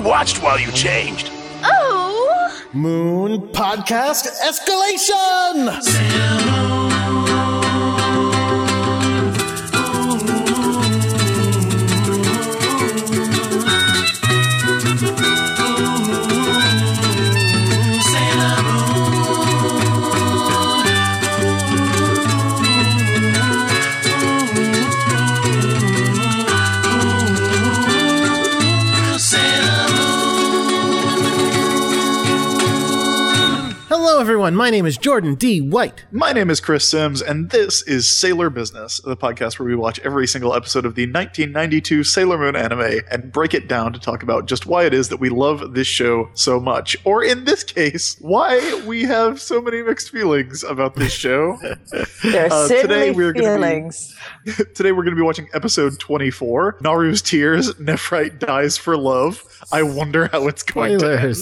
watched while you changed. Oh! Moon Podcast Escalation! Hello, everyone. My name is Jordan D. White. My name is Chris Sims, and this is Sailor Business, the podcast where we watch every single episode of the 1992 Sailor Moon anime and break it down to talk about just why it is that we love this show so much. Or in this case, why we have so many mixed feelings about this show. There are Uh, certainly today we're gonna be- feelings. Today we're going to be watching episode 24 Naru's Tears, Nephrite Dies for Love. I wonder how it's going to end.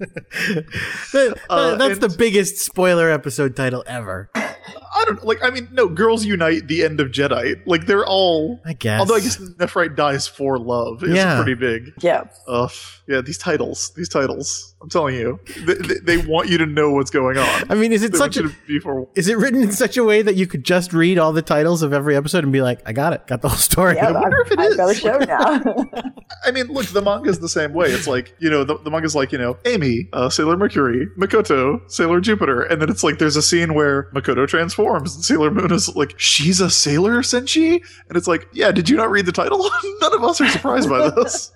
Spoilers. That- Uh, that's and- the biggest spoiler episode title ever. I don't like. I mean, no. Girls Unite, the end of Jedi. Like they're all. I guess. Although I guess Nephrite dies for love is Yeah. pretty big. Yeah. Ugh. Yeah, these titles. These titles. I'm telling you, they, they, they want you to know what's going on. I mean, is it They such a to for. is it written in such a way that you could just read all the titles of every episode and be like, I got it, got the whole story. Yeah, I've, wonder if it I've is. got a show now. I mean, look, the manga's the same way. It's like you know, the, the manga's like you know, Amy, uh, Sailor Mercury, Makoto, Sailor Jupiter, and then it's like there's a scene where Makoto transforms, and Sailor Moon is like, she's a sailor, Senshi, and it's like, yeah, did you not read the title? None of us are surprised by this.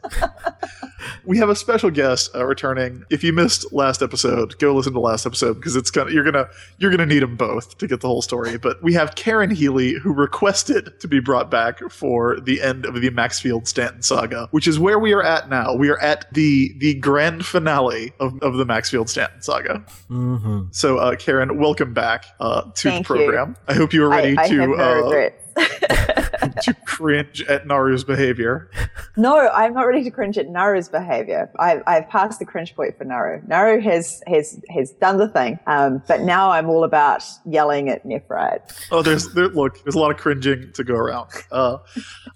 We have a special guest uh, returning. If you missed last episode, go listen to last episode because it's gonna you're gonna you're gonna need them both to get the whole story. But we have Karen Healey who requested to be brought back for the end of the Maxfield Stanton saga, which is where we are at now. We are at the the grand finale of, of the Maxfield Stanton saga. hmm So, uh, Karen, welcome back uh, to Thank the you. program. I hope you are ready I to have no uh, regrets. to cringe at Naru's behavior. no, I'm not ready to cringe at Naru's behavior. I've, I've passed the cringe point for Naru. Naru has has has done the thing, um, but now I'm all about yelling at Nephrite. Oh, there's there. Look, there's a lot of cringing to go around. Uh,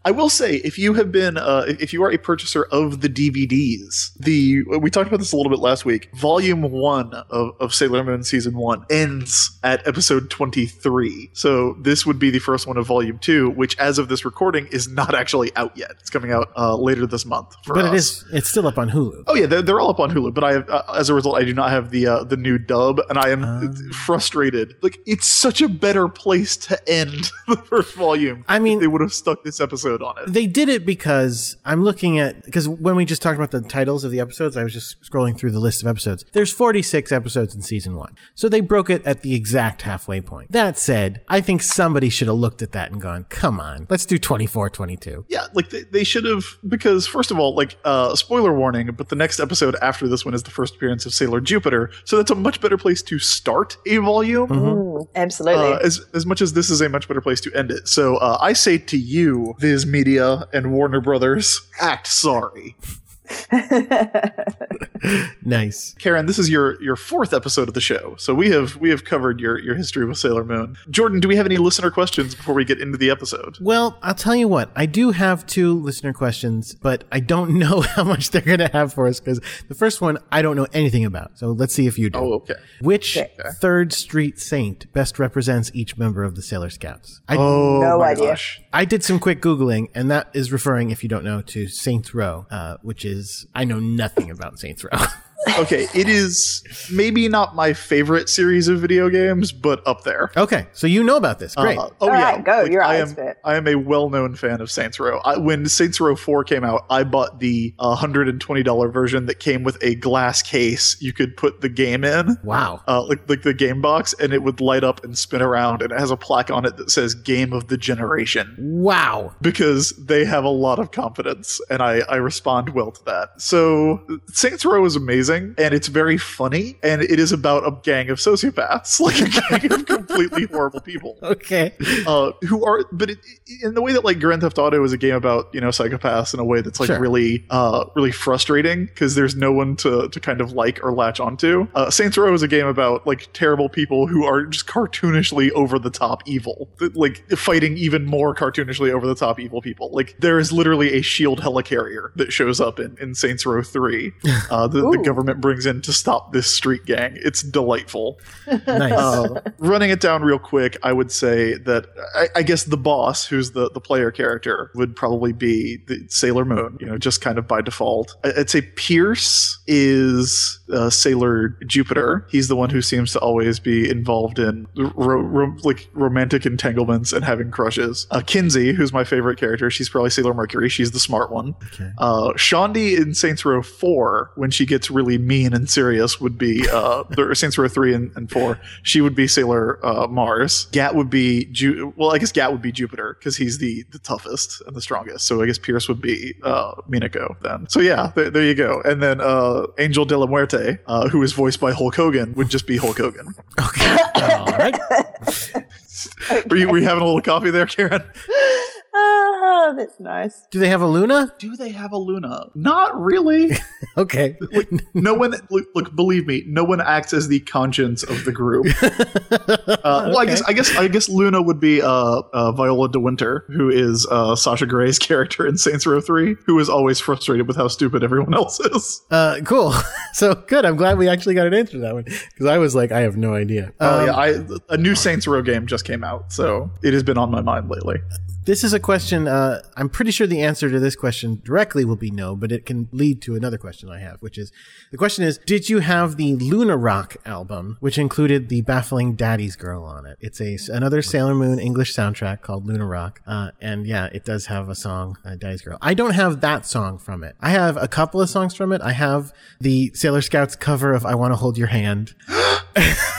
I will say, if you have been, uh, if you are a purchaser of the DVDs, the we talked about this a little bit last week. Volume one of, of Sailor Moon season one ends at episode 23. So this would be the first one of volume two, which, as of this recording, is not actually out yet. It's coming out uh, later this month. But it us. is it's still up on Hulu. Oh yeah, they're, they're all up on Hulu, but I have, uh, as a result, I do not have the uh, the new dub, and I am Ah. frustrated. Like it's such a better place to end the first volume. I mean- they would have stuck this episode on it. They did it because I'm looking at because when we just talked about the titles of the episodes, I was just scrolling through the list of episodes. There's 46 episodes in season one, so they broke it at the exact halfway point. That said, I think somebody should have looked at that and gone, "Come on, let's do 24, 22." Yeah, like they, they should have because first of all, like uh, spoiler warning, but the next episode after this one is the first appearance of Sailor Jupiter, so that's a much better place to start a volume. Mm, absolutely. Uh, as as much as this is a much better place to end it. So uh, I say to you, Viz Media and Warner Brothers, act sorry. Nice. Karen, this is your your fourth episode of the show, so we have we have covered your your history with Sailor Moon. Jordan, do we have any listener questions before we get into the episode? Well, I'll tell you what. I do have two listener questions, but I don't know how much they're going to have for us because the first one I don't know anything about. So let's see if you do. Oh, okay. Which Okay. Third Street Saint best represents each member of the Sailor Scouts? I, Oh No my idea. gosh. I did some quick Googling, and that is referring, if you don't know, to Saints Row, uh, which is, I know nothing about Saints Row. Okay, it is maybe not my favorite series of video games, but up there. okay, so you know about this. Great. Uh, oh All yeah, right, go. You're I our am. expert. I am a well-known fan of Saints Row. I, when Saints Row Four came out, I bought the uh, hundred and twenty dollar version that came with a glass case you could put the game in. wow. uh, like like the game box, and it would light up and spin around, and it has a plaque on it that says "Game of the Generation" Wow. because they have a lot of confidence, and I I respond well to that. So Saints Row is amazing. Amazing and it's very funny and it is about a gang of sociopaths, like a gang of completely horrible people Okay. uh, who are, but it, in the way that like Grand Theft Auto is a game about you know psychopaths in a way that's like Sure. really, uh, really frustrating because there's no one to to kind of like or latch onto. Uh, Saints Row is a game about like terrible people who are just cartoonishly over the top evil, like fighting even more cartoonishly over the top evil people. Like there is literally a shield helicarrier that shows up in in Saints Row Three. Uh, the, the Ooh. Government brings in to stop this street gang. It's delightful Nice. uh, running it down real quick, I would say that I, I guess the boss, who's the, the player character, would probably be the Sailor Moon. You know, just kind of by default. I- I'd say Pierce is uh, Sailor Jupiter. He's the one who seems to always be involved in ro- ro- like romantic entanglements and having crushes. Uh, Kinzie, who's my favorite character, she's probably Sailor Mercury. She's the smart one. Okay. Uh, Shaundi in Saints Row 4, when she gets really mean and serious, would be uh, Saints Row 3 and, and 4. She would be Sailor uh, Mars. Gat would be Ju- well, I guess Gat would be Jupiter because he's the, the toughest and the strongest. So I guess Pierce would be uh, Minako then. So yeah, there, there you go. And then uh, Angel de la Muerte, uh, who is voiced by Hulk Hogan, would just be Hulk Hogan. Okay. All right. Were you, were you having a little coffee there, Karen? Ah, that's nice. Do they have a Luna? Do they have a Luna? Not really. Okay. no one look, look believe me no one acts as the conscience of the group uh, well i guess i guess i guess luna would be uh, uh, viola dewynter who is uh, sasha grey's character in saints row 3 who is always frustrated with how stupid everyone else is Uh, cool. So good. I'm glad we actually got an answer to that one because I was like, I have no idea. oh Um, yeah I, a new saints row game just came out so it has been on my mind lately This is a question. Uh, I'm pretty sure the answer to this question directly will be no, but it can lead to another question I have, which is the question is: Did you have the Luna Rock album, which included the baffling Daddy's Girl on it? It's a another Sailor Moon English soundtrack called Luna Rock, uh, and yeah, it does have a song, uh, Daddy's Girl. I don't have that song from it. I have a couple of songs from it. I have the Sailor Scouts cover of "I Want to Hold Your Hand."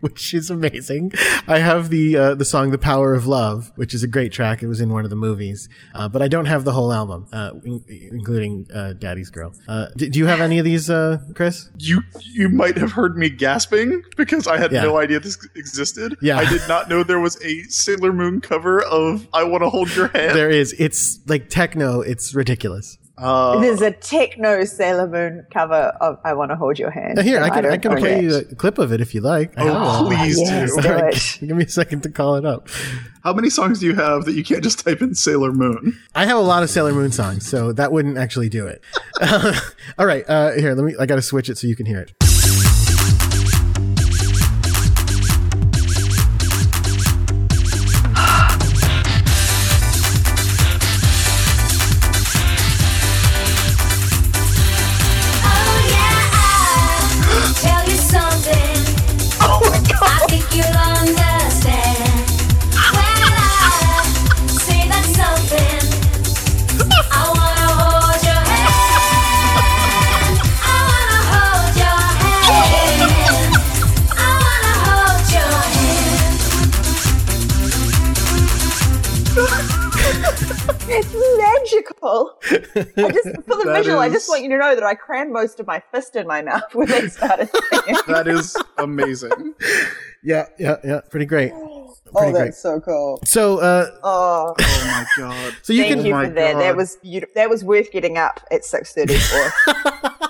which is amazing. I have the uh, the song "The Power of Love," which is a great track. It was in one of the movies, uh, but I don't have the whole album, uh, in- including uh, "Daddy's Girl." Uh, d- do you have any of these, uh, Chris? you you might have heard me gasping because I had Yeah. no idea this existed. Yeah. I did not know there was a Sailor Moon cover of "I Want to Hold Your Hand." There is. It's like techno. It's ridiculous. Uh, There's a techno Sailor Moon cover of "I Want to Hold Your Hand." Here, I can I, don't can play you a clip of it if you like. I have Oh, one. please yes, do. do All right, it. give me a second to call it up. How many songs do you have that you can't just type in Sailor Moon? I have a lot of Sailor Moon songs, so that wouldn't actually do it. all right, uh, here, let me. I got to switch it so you can hear it. I just for the That visual, I just want you to know that I crammed most of my fist in my mouth when they started singing. That is amazing. Yeah, yeah, yeah. Pretty great. oh, Pretty great. that's so cool. So, uh, Oh, Oh my god. so you thank can you my for that. God. That was beautiful. That was worth getting up at six thirty for.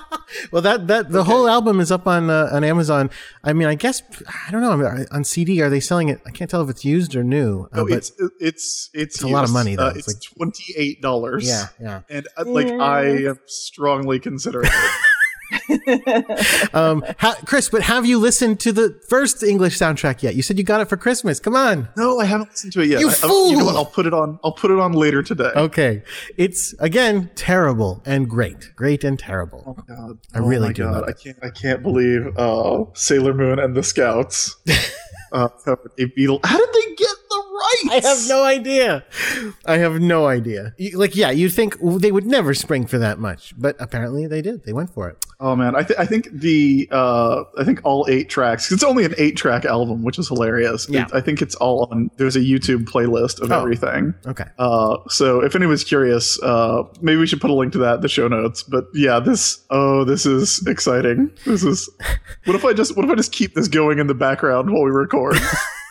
Well, that that the whole album is up on uh, on Amazon. I mean, I guess I don't know I mean, on CD. Are they selling it? I can't tell if it's used or new. Uh, No, but it's it's it's a lot of money, though. Uh, It's it's twenty eight dollars. yeah, yeah. and uh, like I am strongly considering it. Um, ha- Chris, but have you listened to the first English soundtrack yet? You said you got it for Christmas. Come on. No, I haven't listened to it yet. You I- I- you know fool! what? I'll put it on. I'll put it on later today. Okay, it's again terrible and great, great and terrible. Oh, God. I really my do God. I can't. I can't believe uh, Sailor Moon and the Scouts uh, a Beatle. How did they get the I have no idea. I have no idea. Like, yeah, you'd think they would never spring for that much, but apparently they did. They went for it. Oh man, I, th- I think the uh, I think all eight tracks. It's only an eight track album, which is hilarious. Yeah. It- I think it's all on. There's a YouTube playlist of Oh. everything. Okay. Uh, so if anyone's curious, uh, maybe we should put a link to that in the show notes. But yeah, this oh, this is exciting. This is. What if I just what if I just keep this going in the background while we record?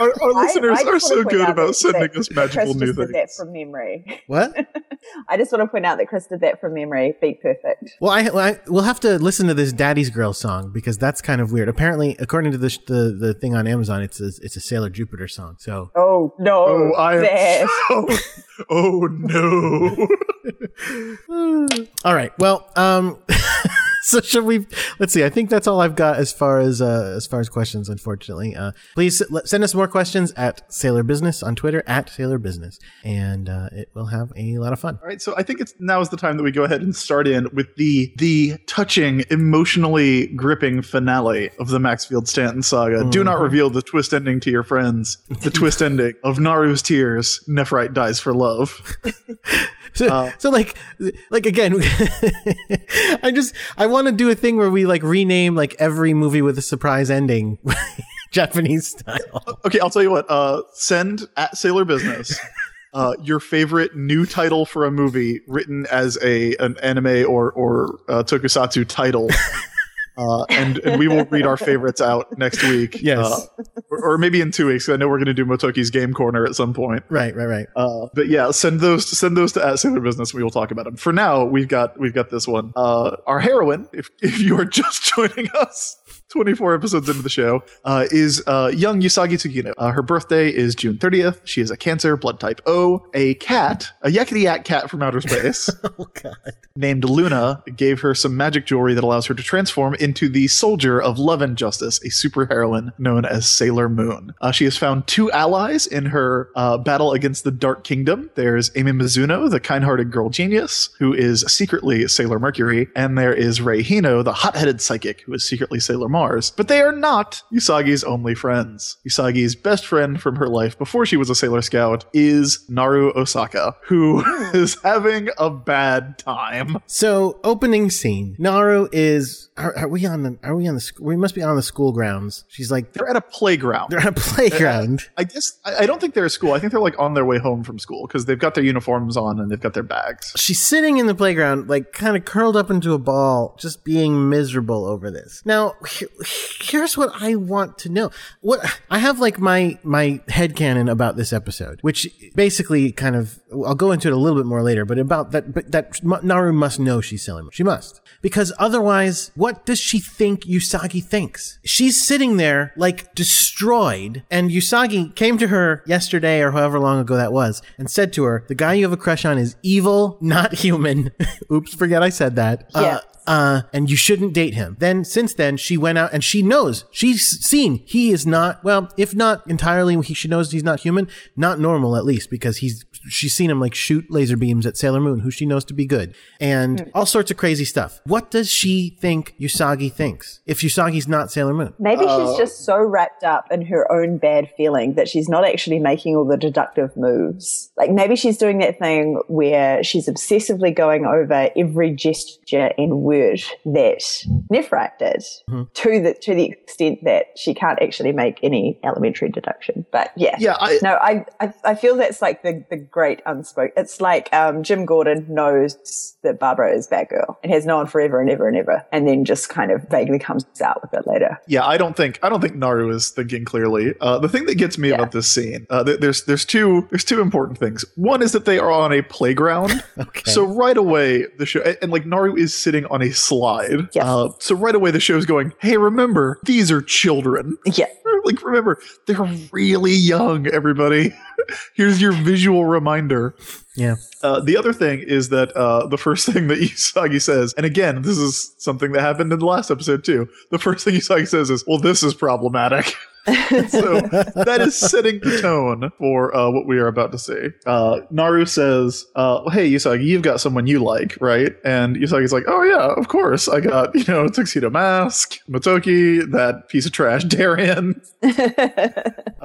Our, our I- listeners I are so good about that- sending us magical Chris new just did that things. from memory. What? I just want to point out that Chris did that from memory. Beat perfect. Well, I, I we'll have to listen to this "Daddy's Girl" song because that's kind of weird. Apparently, according to the sh- the, the thing on Amazon, it's a, it's a Sailor Jupiter song. So Oh no! Oh, I Zach. am. So, oh no. All right. Well, um, so should we? Let's see. I think that's all I've got as far as uh, as far as questions. Unfortunately, uh, please send us more questions at Sailor Business on Twitter at Sailor Business, and uh, it will have a lot of fun. All right, so I think it's now is the time that we go ahead and start in with the the touching, emotionally gripping finale of the Maxfield Stanton saga. Do not reveal the twist ending to your friends. The twist ending of Naru's tears. Nephrite dies for love. So, so like, like again, I just I want to do a thing where we like rename like every movie with a surprise ending, Japanese style. Okay, I'll tell you what. Uh, send at Sailor Business. Uh, your favorite new title for a movie written as a an anime or or uh, tokusatsu title, uh, and and we will read our favorites out next week. Yes. uh, or, or maybe in two weeks. I know we're going to do Motoki's Game Corner at some point. Right, right, right. Uh, but yeah, send those send those to at Sailor Business. We will talk about them. For now, we've got we've got this one. Uh, our heroine, if if you are just joining us. 24 episodes into the show, uh, is uh, young Usagi Tsukino. Uh, her birthday is June 30th. She is a Cancer, blood type O. A cat, a yakety yak cat from outer space, Oh God. named Luna, gave her some magic jewelry that allows her to transform into the soldier of love and justice, a superheroine known as Sailor Moon. Uh, she has found two allies in her uh, battle against the Dark Kingdom. There's Amy Mizuno, the kind-hearted girl genius, who is secretly Sailor Mercury, and there is Rei Hino, the hot-headed psychic, who is secretly Sailor Mars. But they are not Usagi's only friends. Usagi's best friend from her life before she was a Sailor Scout is Naru Osaka, who is having a bad time. So opening scene. Naru is. We on the? Are we on the? We must be on the school grounds. She's like They're at a playground. they're at a playground. I guess I, I don't think they're at school. I think they're like on their way home from school because they've got their uniforms on and they've got their bags. She's sitting in the playground, like kind of curled up into a ball, just being miserable over this. Now, he- here's what I want to know. What I have like my my headcanon about this episode, which basically kind of I'll go into it a little bit more later, but about that but that Naru must know she's selling. She must. Because otherwise, what does she think Usagi thinks? She's sitting there like destroyed, and Usagi came to her yesterday or however long ago that was and said to her, The guy you have a crush on is evil, not human. Oops, forget I said that. Yeah. Uh, uh, and you shouldn't date him. Then, since then, she went out and she knows she's seen he is not well, if not entirely, he she knows he's not human, not normal at least because he's she's seen him like shoot laser beams at Sailor Moon, who she knows to be good, and all sorts of crazy stuff. What does she think Usagi thinks if Usagi's not Sailor Moon? Maybe she's just so wrapped up in her own bad feeling that she's not actually making all the deductive moves. Like maybe she's doing that thing where she's obsessively going over every gesture and word that Nephrite did to the to the extent that she can't actually make any elementary deduction. But yeah. Yeah, I, No, I, I I feel that's like the, the great unspoken. It's like um, Jim Gordon knows that Barbara is Batgirl and has known forever and ever and ever, and then just kind of vaguely comes out with it later. yeah, I don't think I don't think Naru is thinking clearly. Uh, the thing that gets me Yeah. about this scene, uh, th- there's there's two there's two important things. One is that they are on a playground, Okay. so right away the show and, and, like Naru is sitting on a slide. Yes. Uh, so right away the show's going, hey, remember these are children. Yeah. like remember, they're really young, everybody. Here's your visual reminder. Yeah. Uh, the other thing is that uh, the first thing that Usagi says, and again, this is something that happened in the last episode too. The first thing Usagi says is, "Well, this is problematic." So that is setting the tone for uh, what we are about to see. Uh, Naru says, uh, "Hey, Usagi, you've got someone you like, right?" And Usagi's like, "Oh yeah, of course. I got you know tuxedo mask, Motoki, that piece of trash, Darien."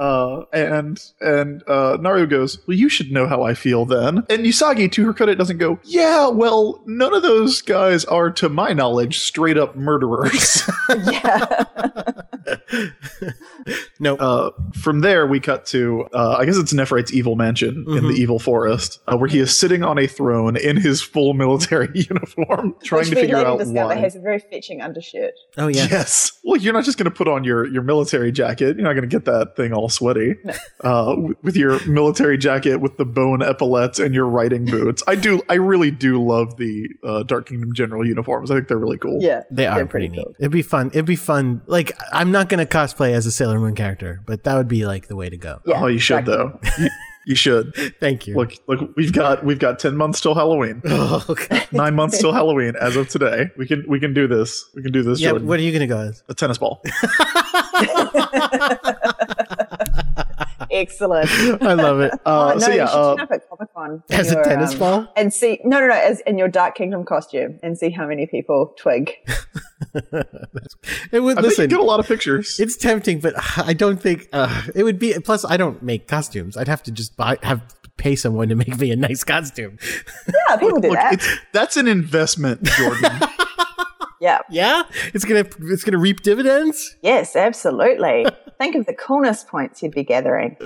Uh, and and uh, Naru goes, "Well, you should know how I feel then." And Usagi, to her credit, doesn't go, "Yeah, well, none of those guys are, to my knowledge, straight up murderers." yeah. No. uh, from there, we cut to, uh, I guess it's Nephrite's evil mansion in the evil forest, uh, where he is sitting on a throne in his full military uniform, trying Which to figure out discover why. has a very fetching undershirt. oh yeah. Yes. Well, you're not just going to put on your, your military jacket. You're not going to get that thing all sweaty uh, with your military jacket with the bone epaulets and your riding boots. I do. I really do love the uh, Dark Kingdom general uniforms. I think they're really cool. Yeah. They are they're pretty, neat. cool. It'd be fun. It'd be fun. Like I'm not gonna cosplay as a Sailor Moon character, but that would be like the way to go. Yeah, oh, you should exactly. though. You, you should. Thank you. Look, look. We've got we've got ten months till Halloween. Oh, okay. Nine months till Halloween as of today. We can we can do this. We can do this. Yeah. Jordan. What are you gonna go as? a tennis ball. Excellent. I love it. Uh, oh, no, so yeah, you should uh, turn up at Comic Con As a tennis ball? and see. No, no, no. As in your Dark Kingdom costume, and see how many people twig. It would I think listen. you get a lot of pictures. It's tempting, but I don't think uh, it would be. Plus, I don't make costumes. I'd have to just buy, have pay someone to make me a nice costume. Yeah, people do Look, that. it's that's an investment, Jordan. Yeah. Yeah, it's gonna it's gonna reap dividends. Yes, absolutely. Think of the coolness points you'd be gathering.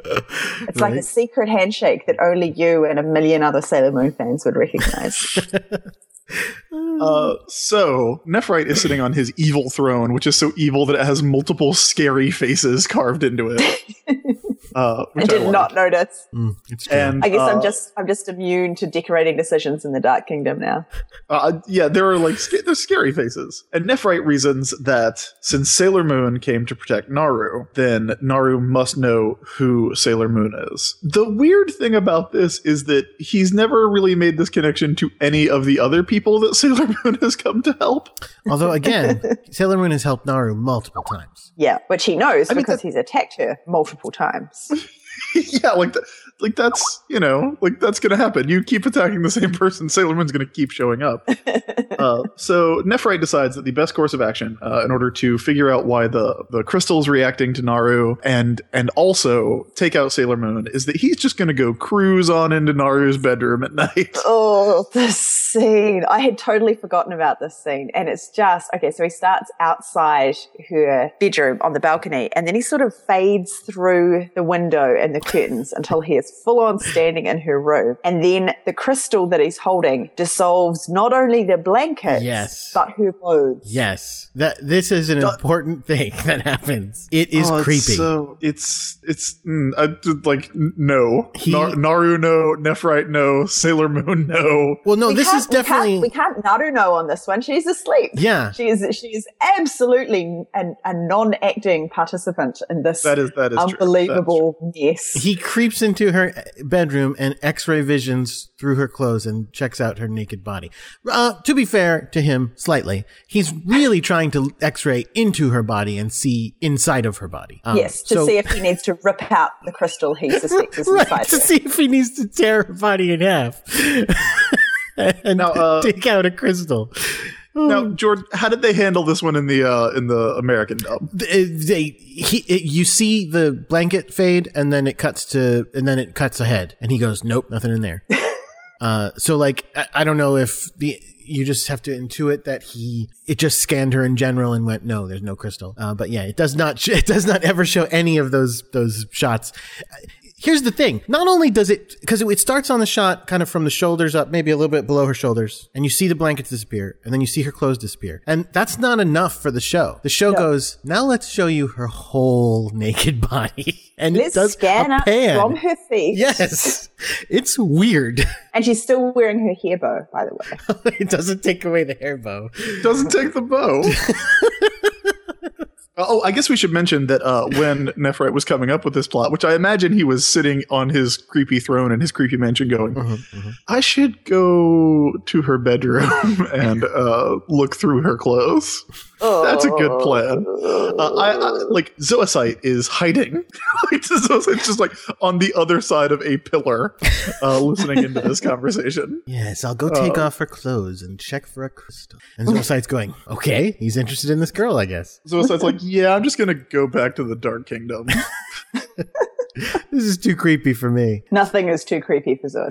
It's like a secret handshake that only you and a million other Sailor Moon fans would recognize. uh, so Nephrite is sitting on his evil throne, which is so evil that it has multiple scary faces carved into it. Uh, I did like. not notice. Mm, it's true. And I guess I'm uh, just I'm just immune to decorating decisions in the Dark Kingdom now. Uh, yeah, there are like sca- there's scary faces, and Nephrite reasons that since Sailor Moon came to protect Naru, then Naru must know who Sailor Moon is. The weird thing about this is that he's never really made this connection to any of the other people that Sailor Moon has come to help. Although again, Sailor Moon has helped Naru multiple times. Yeah, which he knows I mean, because that- he's attacked her multiple times. yeah, like th- like that's you know like that's gonna happen. You keep attacking the same person, Sailor Moon's gonna keep showing up. uh, so Nephrite decides that the best course of action, uh, in order to figure out why the the crystal's reacting to Naru and and also take out Sailor Moon, is that he's just gonna go cruise on into Naru's bedroom at night. Oh, this scene. I had totally forgotten about this scene. And it's just, okay, so he starts outside her bedroom on the balcony and then he sort of fades through the window and the curtains until he is full on standing in her room. And then the crystal that he's holding dissolves not only the blanket, Yes. but her clothes. Yes, that this is an important thing that happens. It is Oh, it's creepy. So it's it's mm, I like no He- Nar- Naru no Nephrite no Sailor Moon no. well, no, We this is definitely We can't, we can't Naru know on this one. She's asleep. Yeah. She is, she is absolutely an, a non acting participant in this That is that is true. That is unbelievable mess. he creeps into her bedroom and X-ray visions through her clothes and checks out her naked body. Uh, to be fair to him, slightly, he's really trying to X-ray into her body and see inside of her body. Um, yes, to so- see if he needs to rip out the crystal he suspects is right inside to her. see if he needs to tear her body in half and Now, uh, take out a crystal. Now, Jordan, how did they handle this one in the uh, in the American dub? They, they he, it, you see the blanket fade and then it cuts to and then it cuts ahead and he goes nope nothing in there. Uh so like I, I don't know if the you just have to intuit that he it just scanned her in general and went no there's no crystal. Uh, but yeah it does not sh- it does not ever show any of those those shots here's the thing not only does it because it, it starts on the shot kind of from the shoulders up maybe a little bit below her shoulders and you see the blankets disappear and then you see her clothes disappear and that's not enough for the show the show goes now let's show you her whole naked body and Let's it does scan a up pan. from her feet. yes it's weird And she's still wearing her hair bow, by the way. it doesn't take away the hair bow Doesn't take the bow. Oh, I guess we should mention that uh, when Nephrite was coming up with this plot, which I imagine he was sitting on his creepy throne in his creepy mansion going, I should go to her bedroom and uh, look through her clothes. That's a good plan. Uh, I, I like Zoisite is hiding. like Zoisite's just like on the other side of a pillar, uh, listening into this conversation. Yes, I'll go take Oh. off her clothes and check for a crystal. And Zoisite's going, okay, he's interested in this girl, I guess. Zoisite's like, yeah, I'm just gonna go back to the Dark Kingdom. This is too creepy for me. Nothing is too creepy for Zoe.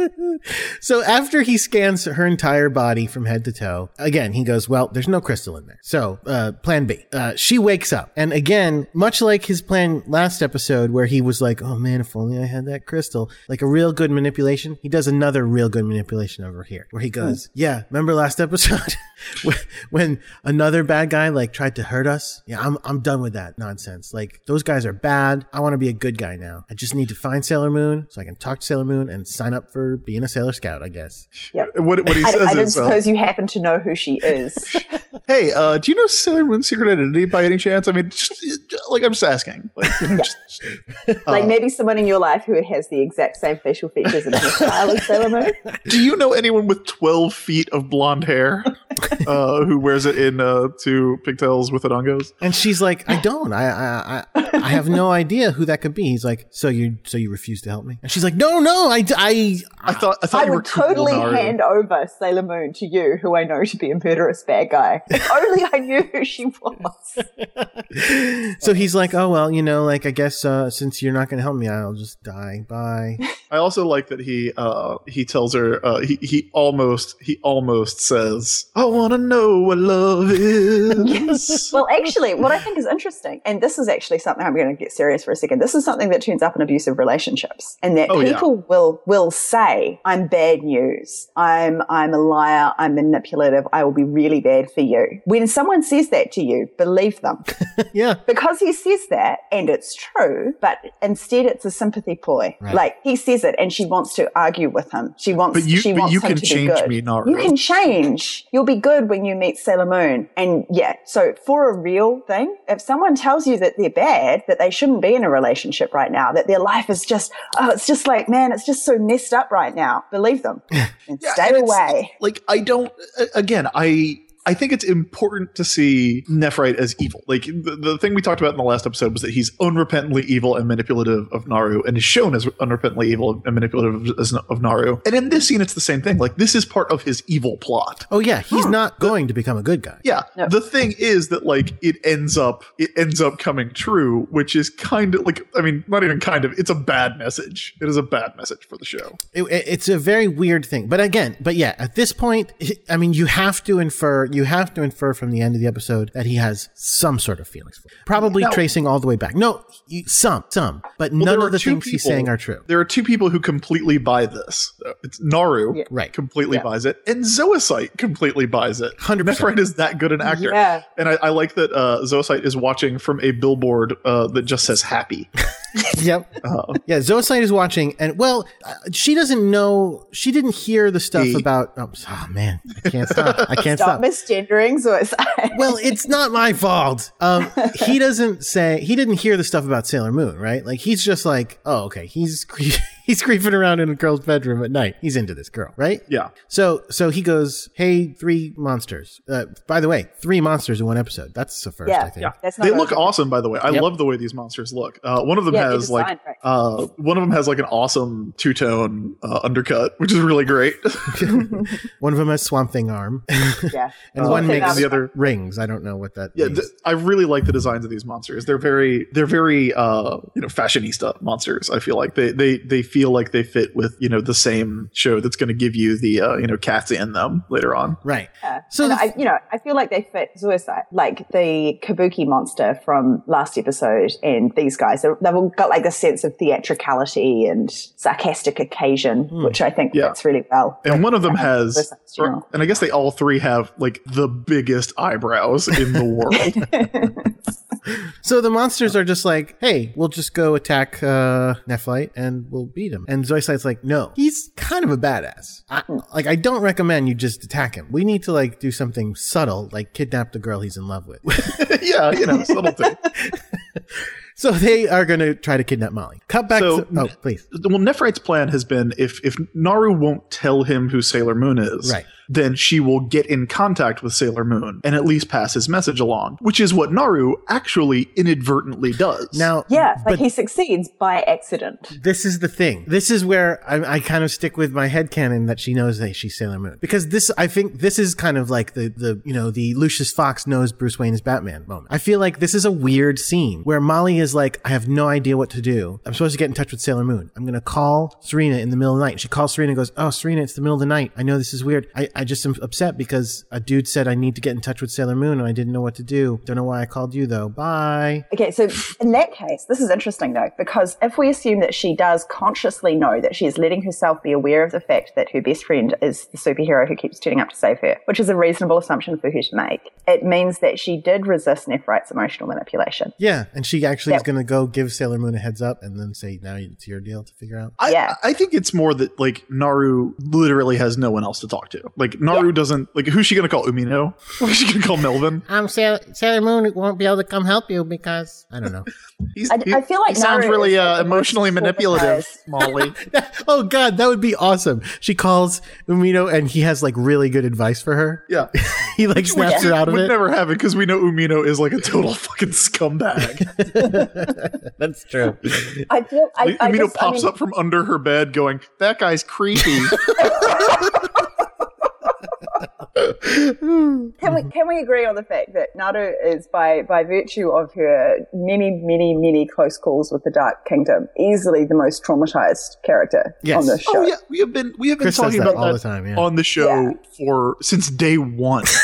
So after he scans her entire body from head to toe, again, he goes, well, there's no crystal in there. So, uh, plan B. Uh, she wakes up. And again, much like his plan last episode where he was like, oh man, if only I had that crystal, like a real good manipulation, he does another real good manipulation over here where he goes, yeah, remember last episode when- when another bad guy like tried to hurt us? Yeah, I'm, I'm done with that nonsense. Like those guys are bad. I want to be a good guy now. I just need to find Sailor Moon so I can talk to Sailor Moon and sign up for being a Sailor Scout, I guess. Yep. what, what he says I don't is, uh, suppose you happen to know who she is. "Hey, uh, do you know Sailor Moon's secret identity by any chance? I mean, just, like I'm just asking. Like, you know, just, like maybe someone in your life who has the exact same facial features and hairstyle as Sailor Moon. do you know anyone with 12 feet of blonde hair uh, who wears it in uh, two pigtails with odangos? And she's like, I don't. I, I, I, I have no idea who that could be. He's like, so you, so you refuse to help me? And she's like, no, no, I, I, I thought I thought I you would cool, totally Naru. hand over Sailor Moon to you, who I know to be a murderous bad guy. If only I knew who she was. so he's like, oh well, you know, like I guess uh, since you're not going to help me, I'll just die. Bye. I also like that he uh, he tells her uh, he he almost he almost says, "I want to know what love is." Well, actually, what I think is interesting, and this is actually something I'm going to get serious for a second. This is something that turns up in abusive relationships, and that Oh, yeah. people will will say, "I'm bad news. I'm I'm a liar. I'm manipulative. I will be really bad for you." When someone says that to you, believe them yeah. because he says that, and it's true. But instead, it's a sympathy ploy. Right. Like he says it, and she wants to argue with him. She wants. But you- she but wants you him can to be change good. me, Naru. You can change. You'll be good when you meet Sailor Moon. And yeah, so for a real thing, if someone tells you that they're bad, that they shouldn't be in a relationship right now, that their life is just, oh, it's just like, man, it's just so messed up right now, believe them and Yeah, stay and away. Like I don't. Again, I. I think it's important to see Nephrite as evil. Like the, the thing we talked about in the last episode was that he's unrepentantly evil and manipulative of Naru, and is shown as unrepentantly evil and manipulative of, of Naru. And in this scene, it's the same thing. Like this is part of his evil plot. Oh yeah, he's not going to become a good guy. Yeah. No. The thing is that like it ends up it ends up coming true, which is kind of like I mean, not even kind of, it's a bad message. It is a bad message for the show. It, it- it's a very weird thing. But again, but yeah, at this point, I mean, you have to infer, you have to infer from the end of the episode that he has some sort of feelings for. her. Probably No. tracing all the way back. No, you- some, some, but Well, none of the two things he's saying are true. There are two people who completely buy this. Uh, It's Naru, Yeah. Right. completely Yeah. buys it, and Zoisite completely buys it. 100%. Nephrite is that good an actor. Yeah. And I, I like that uh, Zoisite is watching from a billboard uh, that just says happy. Yep. Uh, Yeah, Zoisite is watching, and well, uh, she doesn't know. She didn't hear the stuff He- about. Oh, oh, man, I can't stop. I can't Stop stop. misgendering. So it's, Well, it's not my fault. Um, he doesn't say he didn't hear the stuff about Sailor Moon, right? Like he's just like, oh, okay, he's cre- he's creeping around in a girl's bedroom at night. He's into this girl, right? yeah. So so he goes, hey, three monsters. Uh, by the way, three monsters in one episode. That's the first, yeah, I think. that's not They look was- awesome, by the way. I Yep. love the way these monsters look. Uh, one of them Yeah, they're has like right. uh, one of them has like an awesome two tone uh, undercut, which is really great. One of them has Swamp Thing arm, Yeah. and Uh, one makes the other- rings. I don't know what that. yeah, means. th- I really like the designs of these monsters. They're very they're very uh, you know fashionista monsters. I feel like they they they feel like they fit with you know the same show that's going to give you the uh, you know cats in them later on. right. Yeah. So And the- I, you know, I feel like they fit Suicide, like the Kabuki monster from last episode, and these guys. They're- They've all got like the sense of theatricality and sarcastic occasion, which I think Yeah. fits really well. And one of them has, or- and I guess they all three have like the biggest eyebrows in the world. So the monsters are just like, hey, we'll just go attack uh, Nephrite and we'll beat him. And Zoisite's like, no, he's kind of a badass. I, like, I don't recommend you just attack him. We need to like do something subtle, like kidnap the girl he's in love with. yeah, you know, subtlety. so they are going to try to kidnap Molly. Cut back. So- to, oh, please. well, Nephrite's plan has been if if Naru won't tell him who Sailor Moon is, Right. Then she will get in contact with Sailor Moon and at least pass his message along, which is what Naru actually inadvertently does. Now, Yeah, like but he succeeds by accident. this is the thing. This is where I, I kind of stick with my headcanon that she knows that she's Sailor Moon. Because this, I think this is kind of like the, the, you know, the Lucius Fox knows Bruce Wayne is Batman moment. I feel like this is a weird scene where Molly is like, I have no idea what to do. I'm supposed to get in touch with Sailor Moon. I'm going to call Serena in the middle of the night. She calls Serena and goes, Oh, Serena, it's the middle of the night. I know this is weird. I, I just am upset because a dude said I need to get in touch with Sailor Moon and I didn't know what to do. Don't know why I called you though. Bye. Okay, so in that case, this is interesting though, because if we assume that she does consciously know that she is letting herself be aware of the fact that her best friend is the superhero who keeps turning up to save her, which is a reasonable assumption for her to make, it means that she did resist Nephrite's emotional manipulation. Yeah. And she actually is going to go give Sailor Moon a heads up and then say, now it's your deal to figure out. I, Yeah. I think it's more that like Naru literally has no one else to talk to. Like Naru doesn't like who's she gonna call Umino? Who's she gonna call Melvin? Um, Sailor, Sailor Moon won't be able to come help you because I don't know. He's, I- I feel like he sounds Naru really is, like, uh, emotionally manipulative. Molly. oh God, that would be awesome. She calls Umino and he has like really good advice for her. Yeah, He like snaps her out of would it. never have it because we know Umino is like a total fucking scumbag. That's true. I feel I, Like, I Umino just, I pops mean, up from under her bed, going, "That guy's creepy." Can we mm-hmm. can we agree on the fact that Naru is by by virtue of her many many many close calls with the Dark Kingdom easily the most traumatized character Yes. on the oh, show? oh yeah, we have been we have been Chris talking that about all that the time. Yeah. on the show Yeah. for since day one.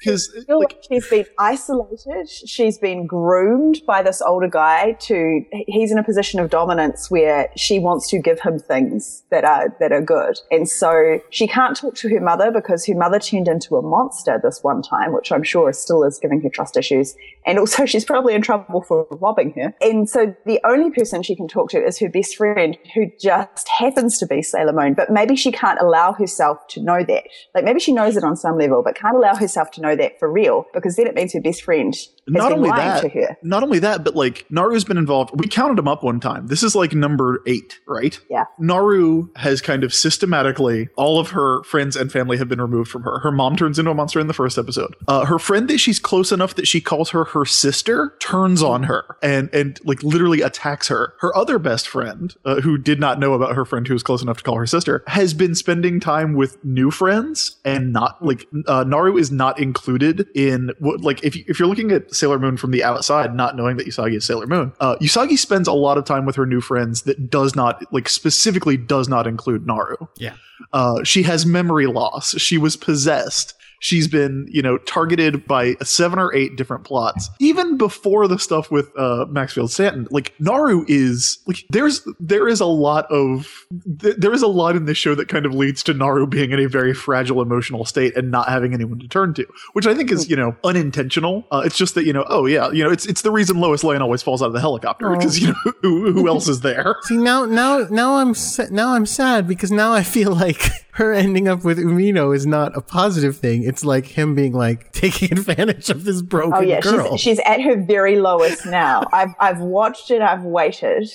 Because like like she's been isolated. She's been groomed by this older guy to he's in a position of dominance where she wants to give him things that are that are good. And so she can't talk to her mother because her mother turned into a monster this one time, which I'm sure still is giving her trust issues. And also she's probably in trouble for robbing her. And so the only person she can talk to is her best friend who just happens to be Sailor Moon, but maybe she can't allow herself to know that. Like maybe she knows it on some level, but can't allow herself to know that for real because then it means her best friend not only that, not only that, but like Naru's been involved. We counted him up one time. This is like number eight, right? Yeah. Naru has kind of systematically, all of her friends and family have been removed from her. Her mom turns into a monster in the first episode. Uh, her friend that she's close enough that she calls her her sister turns on her and and like literally attacks her. Her other best friend, uh, who did not know about her friend who was close enough to call her sister, has been spending time with new friends and not like uh, Naru is not included in what like if if you're looking at Sailor Moon from the outside, not knowing that Usagi is Sailor Moon, uh, Usagi spends a lot of time with her new friends that does not like specifically does not include Naru. Yeah. Uh, she has memory loss. She was possessed. She's been, you know, targeted by seven or eight different plots. Even before the stuff with uh, Maxfield Stanton, like Naru is like there's there is a lot of th- there is a lot in this show that kind of leads to Naru being in a very fragile emotional state and not having anyone to turn to, which I think is you know unintentional. Uh, it's just that you know, oh yeah, you know, it's it's the reason Lois Lane always falls out of the helicopter because you know who, who else is there. See now, now, now I'm sa- now I'm sad because now I feel like her ending up with Umino is not a positive thing. It's like him being like taking advantage of this broken Oh yeah, girl. she's, she's at her very lowest now. I've I've watched it, I've waited,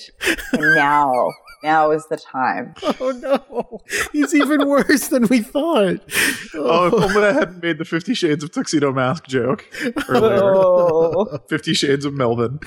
and now now is the time. oh no, he's even worse than we thought. Oh, if only I hadn't made the Fifty Shades of Tuxedo Mask joke earlier. Oh. Fifty Shades of Melvin.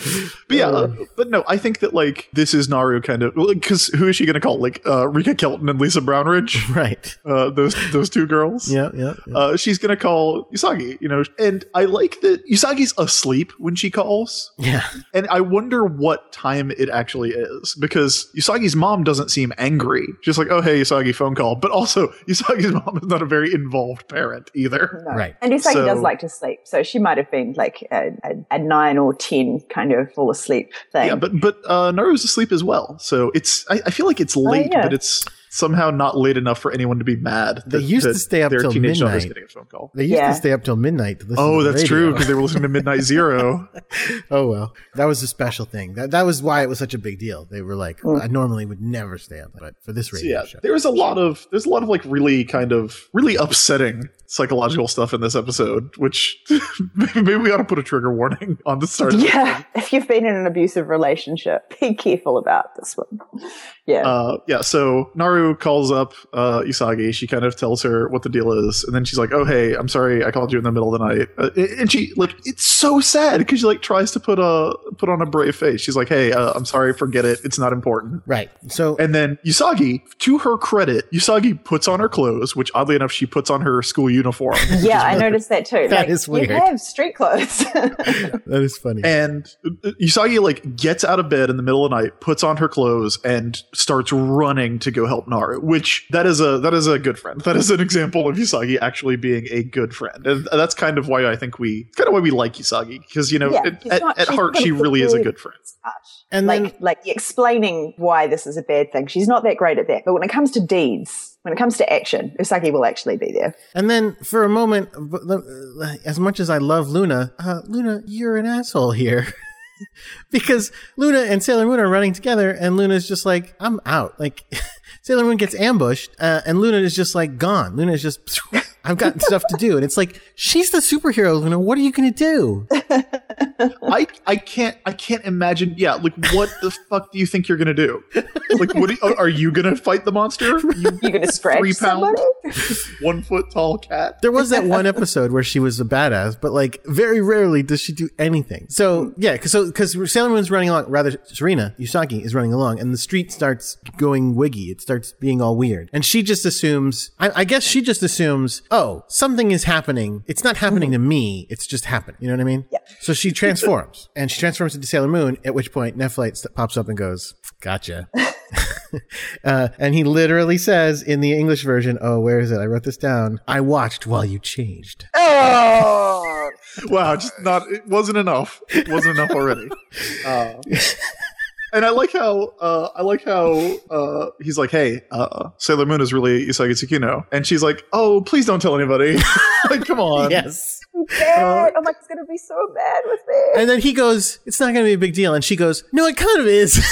But yeah, uh, but no, I think that like this is Naru kind of because who is she going to call? Like uh, Rika Kelton and Lisa Brownridge, Right. uh, those those two girls. Yeah. Yeah. yeah. Uh, she's gonna call Usagi, you know, and I like that Usagi's asleep when she calls, yeah. and I wonder what time it actually is because Usagi's mom doesn't seem angry. She's like, "Oh hey, Usagi, phone call," but also Usagi's mom is not a very involved parent either. No. Right. And Usagi So- does like to sleep, so she might have been like a, a, a nine or ten kind of fall asleep thing. Yeah, but but uh, Naru's asleep as well, so it's I, I feel like it's late, yeah. but it's somehow not late enough for anyone to be mad. They that- used to stay up their till teenage daughter's midnight. getting a phone call. They used Yeah. to stay up till midnight to listen Oh, to that's radio. true because they were listening to Midnight Zero. Oh well, that was a special thing. That that was why it was such a big deal. They were like, mm. I normally would never stay up, but for this So, radio yeah, show, there was a lot of there's a lot of like really kind of really upsetting psychological stuff in this episode, which maybe, maybe we ought to put a trigger warning on the start. Of Yeah, if you've been in an abusive relationship, be careful about this one. Yeah. Uh, yeah, so Naru calls up uh, Usagi. She kind of tells her what the deal is, and then she's like, "Oh, hey, I'm sorry, I called you in the middle of the night." Uh, and she like, it's so sad because she like tries to put a put on a brave face. She's like, "Hey, uh, I'm sorry, forget it. It's not important." right. So And then Usagi, to her credit, Usagi puts on her clothes, which oddly enough, she puts on her school uniform. yeah, I noticed that too. That like, is weird. You have street clothes. that is funny. And uh, Usagi like gets out of bed in the middle of the night, puts on her clothes, and starts running to go help Naru. Which that is a that is a good friend. That is an example of Usagi actually being a good friend, and that's kind of why I think we kind of why we like Usagi because you know Yeah, at, at, not- at heart she really is a good- good friend. and like, then like explaining why this is a bad thing. She's not that great at that. But when it comes to deeds, when it comes to action, Usagi will actually be there. and then for a moment, as much as I love Luna, uh, Luna, you're an asshole here. because Luna and Sailor Moon are running together, and Luna's just like, I'm out. Like, Sailor Moon gets ambushed, uh, and Luna is just like gone. Luna is just, I've got stuff to do. And it's like, she's the superhero, Luna. What are you going to do? I I can't I can't imagine. Yeah, like what the fuck do you think you're gonna do? Like, what do you- are you gonna fight the monster? You You're going to scratch Three pound? somebody? one foot tall cat. There was that one episode where she was a badass, but like very rarely does she do anything. So yeah, because so, cause Sailor Moon's running along, rather Serena Usagi is running along, and the street starts going wiggy. It starts being all weird, and she just assumes. I, I guess she just assumes, oh, something is happening. It's not happening to me. It's just happening. You know what I mean? Yeah. So she transforms, and she transforms into Sailor Moon. At which point, Nephlite pops up and goes, "Gotcha." Uh, and he literally says in the English version, oh, where is it? I wrote this down. I watched while you changed. Oh, Wow, just not. It wasn't enough. It wasn't enough already. Uh, and I like how uh, I like how uh, he's like, "Hey, uh, Sailor Moon is really Usagi Tsukino," and she's like, "Oh, please don't tell anybody." like, come on. Yes. I'm like, it's going to be so bad with me. And then he goes, it's not going to be a big deal. And she goes, no, it kind of is.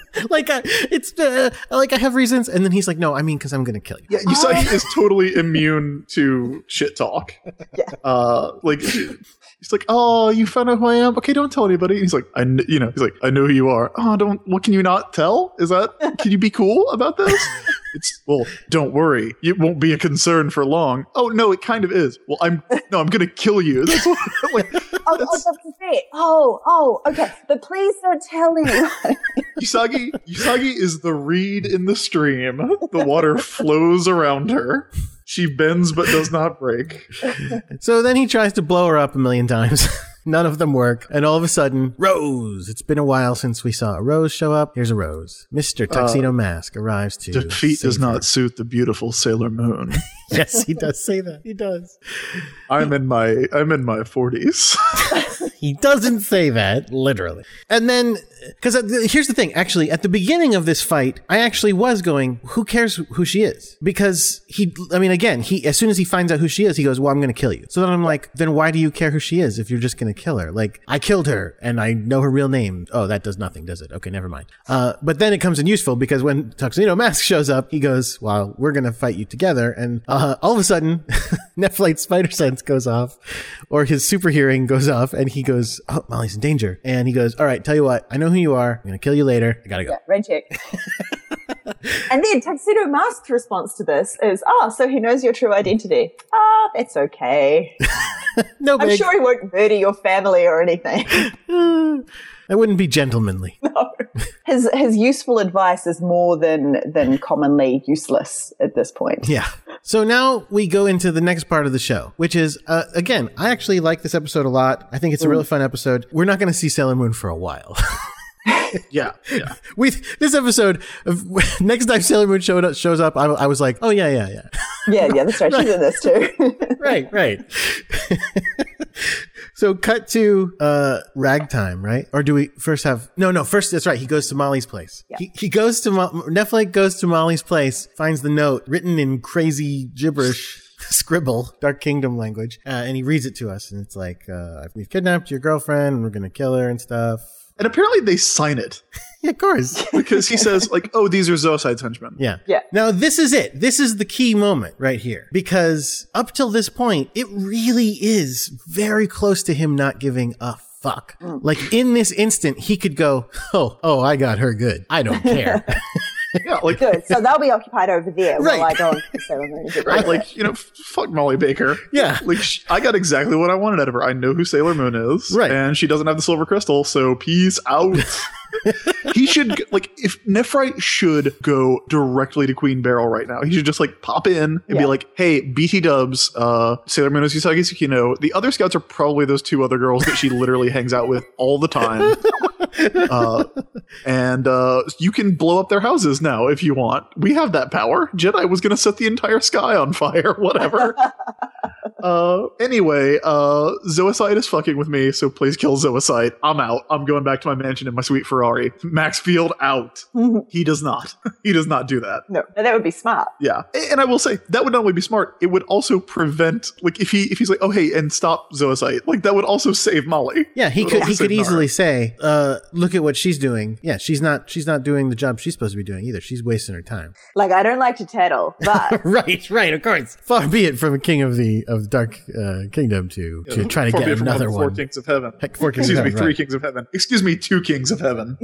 like, I, it's, uh, like, I have reasons. And then he's like, no, I mean, because I'm going to kill you. Yeah, Usagi is totally immune to shit talk. Yeah. Uh, like he's like, "Oh, you found out who I am? Okay, don't tell anybody." He's like, "I, kn- you know," he's like, "I know who you are." Oh, don't. What can you not tell? Is that? Can you be cool about this? It's well, don't worry. It won't be a concern for long. Oh no, it kind of is. Well, I'm no, I'm gonna kill you. That's what. Like, Oh, oh, that's. Oh, oh, okay. But please don't tell anyone. Usagi, Usagi is the reed in the stream. The water flows around her. She bends but does not break. So then he tries to blow her up a million times. None of them work. And all of a sudden, Rose. It's been a while since we saw a Rose show up. Here's a Rose. Mr. Tuxedo uh, Mask arrives to Defeat does her. not suit the beautiful Sailor Moon. Yes, he does say that. He does. I'm in my I'm in my 40s. He doesn't say that literally. And then, because here's the thing. Actually, at the beginning of this fight, I actually was going, "Who cares who she is?" Because he, I mean, again, he as soon as he finds out who she is, he goes, "Well, I'm going to kill you." So then I'm like, "Then why do you care who she is if you're just going to kill her?" Like, I killed her and I know her real name. Oh, that does nothing, does it? Okay, never mind. Uh, but then it comes in useful because when Tuxedo Mask shows up, he goes, "Well, we're going to fight you together," and uh, all of a sudden, Nephlite Spider Sense goes off, or his super hearing goes off, and he goes, "Oh, Molly's in danger." And he goes, "All right, tell you what, I know who you are. I'm gonna kill you later. I gotta go." Red check. and then Tuxedo Mask's response to this is, "Oh, so he knows your true identity. Ah, that's okay. No, I'm big. sure he won't murder your family or anything." That wouldn't be gentlemanly. No. His his useful advice is more than than commonly useless at this point. Yeah. So now we go into the next part of the show, which is uh, again, I actually like this episode a lot. I think it's a really fun episode. We're not going to see Sailor Moon for a while. yeah, yeah. we this episode of, next time Sailor Moon showed up, shows up, I, I was like, oh yeah, yeah, yeah. Yeah, yeah, that's right. She's in this too. right, right. So cut to uh ragtime, right? Or do we first have no no first that's right. He goes to Molly's place. Yeah. He, he goes to Mo- Netflix goes to Molly's place, finds the note written in crazy gibberish scribble, Dark Kingdom language, uh, and he reads it to us, and it's like uh, we've kidnapped your girlfriend, and we're gonna kill her and stuff. And apparently they sign it Yeah, of course. because he says like, "Oh, these are Zoisite's henchmen." Yeah. Yeah. Now, this is it. This is the key moment right here. Because up till this point, it really is very close to him not giving a fuck. Mm. Like in this instant, he could go, Oh, oh, I got her good. I don't care. Yeah, like Good. So they'll be occupied over there Right. while I go and kiss Sailor Moon. right, like you know, fuck Molly Baker. Yeah. like sh- I got exactly what I wanted out of her. I know who Sailor Moon is, Right. And she doesn't have the silver crystal, so peace out. he should like if Nephrite should go directly to Queen Beryl right now. He should just like pop in and be like, "Hey, BT Dubs, uh, Sailor Moon is Usagi Tsukino. The other scouts are probably those two other girls that she literally hangs out with all the time." uh, and uh, you can blow up their houses now if you want. We have that power. Jedi was going to set the entire sky on fire. Whatever. uh, anyway, uh, Zoisite is fucking with me, so please kill Zoisite. I'm out. I'm going back to my mansion in my sweet Ferrari. Maxfield out. he does not. he does not do that. No, no, that would be smart. Yeah, and I will say that would not only be smart, it would also prevent like if he if he's like, oh hey, and stop Zoisite, like that would also save Molly. yeah, he could he could save Nara. easily say, uh, look at what she's doing. Yeah, she's not she's not doing the job she's supposed to be doing either. She's wasting her time. Like I don't like to tattle, but right, right, of course. Far be it from a king of the of the dark uh, kingdom to to try to get be another the Four one. kings of heaven. Heck, four kings Excuse of me, heaven, three right. kings of heaven. Excuse me, two kings of heaven.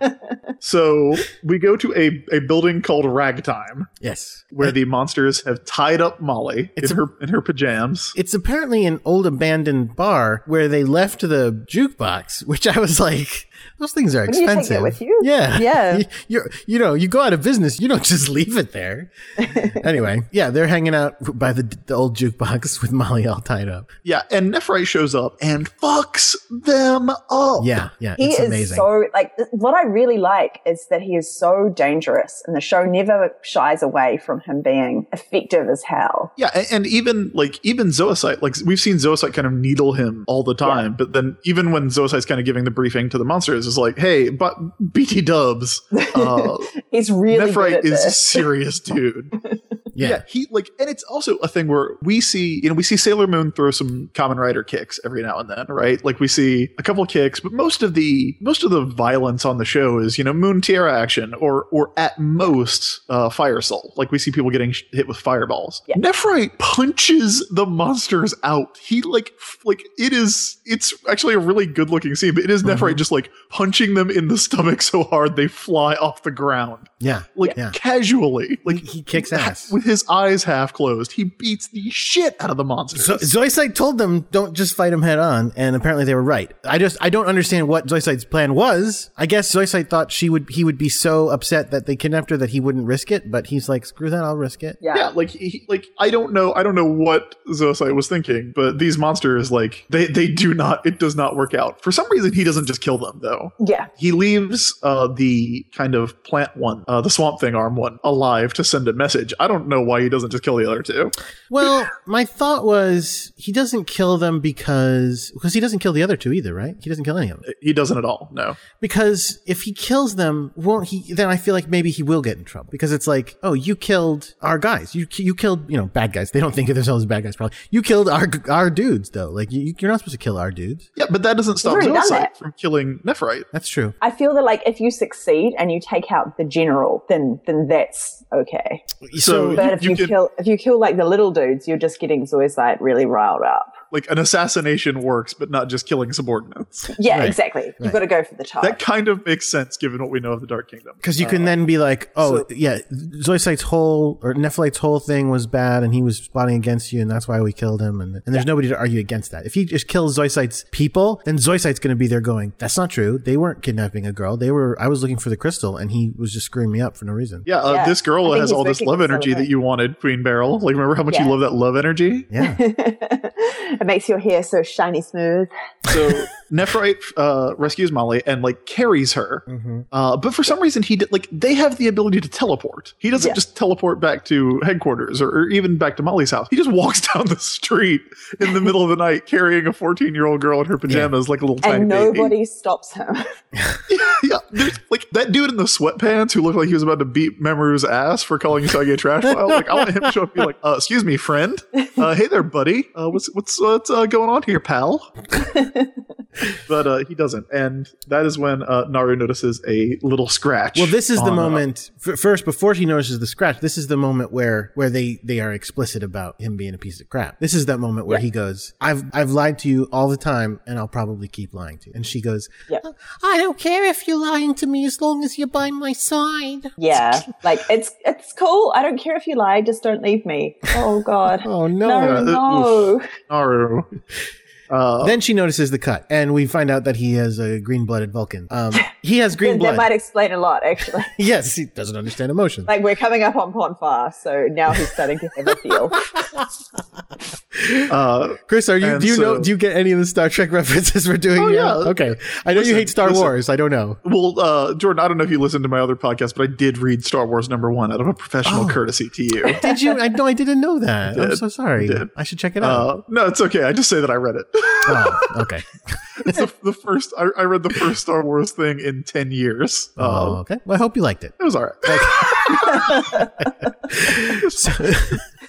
so we go to a, a building called Ragtime, Yes, where the monsters have tied up Molly It's in a- her in her pajamas. It's apparently an old abandoned bar where they left the jukebox, which I was like, those things are do you take it expensive. with you? Yeah, Yeah. You, you're, you know, you go out of business, you don't just leave it there. anyway, yeah, they're hanging out by the, the old jukebox with Molly all tied up. Yeah, and Nephrite shows up and fucks them up. Yeah, yeah, he it's is amazing. so like what I really like is that he is so dangerous, and the show never shies away from him being effective as hell. Yeah, a- and even like even Zoisite, like we've seen Zoisite kind of needle him all the time, but then even when Zoisite's kind of giving the briefing to the monsters, is like, hey, but BT Dubs, uh, He's really good Nephrite at is this. serious dude. yeah. yeah, he like, and it's also a thing where we see, you know, we see Sailor Moon throw some Kamen Rider kicks every now and then, right? Like we see a couple of kicks, but most of the most of the violence on the show is, you know, Moon Tiara action or or at most uh, Fire Soul. Like we see people getting sh- hit with fireballs. Yeah. Nephrite punches the monsters out. He like f- like it is. It's actually a really good looking scene, but it is Nephrite just like punching them in the stomach so hard they fly off the ground yeah, like Yeah. casually, like he kicks ass. with his eyes half closed. He beats the shit out of the monsters. So Zoisite told them don't just fight him head on, and apparently they were right. I just I don't understand what Zoisite's plan was. I guess Zoisite thought she would he would be so upset that they kidnapped her that he wouldn't risk it, but he's like, screw that, I'll risk it. Yeah. yeah, like he, like I don't know, I don't know what Zoisite was thinking, but these monsters, like they they do not, it does not work out. For some reason, he doesn't just kill them though. Yeah. He leaves uh, the kind of plant one, uh, the swamp thing arm one, alive to send a message. I don't know why he doesn't just kill the other two. Well, my thought was he doesn't kill them because because he doesn't kill the other two either, right? He doesn't kill any of them. He doesn't at all. No. Because if he kills them, won't he? Then I feel like maybe he will get in trouble because it's like, oh, you killed our guys. You you killed you know bad guys. They don't think of themselves as bad guys. Probably you killed our our dudes though. Like you, you're not supposed to kill our dudes. Yeah, but that doesn't stop already done Zoisite that. from killing Nephrite. That's true. I feel that like if you succeed and you take out the general, then then that's okay. So But you- if you you, kill if you kill like the little dudes, you're just getting Zoisite really riled up. Like an assassination works, but not just killing subordinates. Yeah, Right. exactly. Right. You've got to go for the top. That kind of makes sense given what we know of the Dark Kingdom. Because you can then be like, oh so- yeah, Zoisite's whole or Nephlite's whole thing was bad, and he was plotting against you, and that's why we killed him. And and there's nobody to argue against that. If he just kills Zoisite's people, then Zoisite's going to be there going, that's not true. They weren't kidnapping a girl. They were. I was looking for the crystal, and he was just screwing me up for no reason. Yeah, uh, Yeah. this girl has all this love energy that you wanted, Queen Beryl. Like, remember how much Yeah. you love that love energy? Yeah. it makes your hair so shiny smooth. So Nephrite uh, rescues Molly and like carries her. Mm-hmm. Uh, but for some reason, he did like they have the ability to teleport. He doesn't Yeah. just teleport back to headquarters or, or even back to Molly's house. He just walks down the street in the middle of the night carrying a 14 year old girl in her pajamas like a little tiny and baby. nobody stops him. yeah, yeah, there's like that dude in the sweatpants who looked like he was about to beat Mamoru's ass for calling Usagi a trash pile. Like I want him to show up and be like, uh, "Excuse me, friend. Uh, hey there, buddy. Uh, what's what's what's uh, going on here, pal?" but uh, he doesn't, and that is when uh, Naru notices a little scratch. Well, this is the on, uh, moment. f- first, before she notices the scratch, this is the moment where where they they are explicit about him being a piece of crap. This is that moment where he goes, "I've I've lied to you all the time, and I'll probably keep lying to you." And she goes, Yeah. "I don't care if you're lying to me as long as you're by my side." yeah, like it's it's cool. I don't care if you lie, just don't leave me. Oh God. Oh no! no, Uh, no. Naru. Uh, Then she notices the cut, and we find out that he has a green-blooded Vulcan. Um, he has green That might explain a lot, actually. yes, he doesn't understand emotions. Like we're coming up on Pon farr, so now he's starting to have a feel. uh, Chris, are you? And Do you know? Do you get any of the Star Trek references we're doing Oh, here? yeah. Okay, I know you hate Star listen. Wars. I don't know. well, uh, Jordan, I don't know if you listened to my other podcast, but I did read Star Wars number one out of a professional Oh. courtesy to you. Did you? I know I didn't know that. I'm so sorry. did. I should check it out. Uh, no, it's okay. I just say that I read it. oh, okay. it's the, the first. I, I read the first Star Wars thing in ten years. Oh, Uh, okay. Well, I hope you liked it. It was all right. So-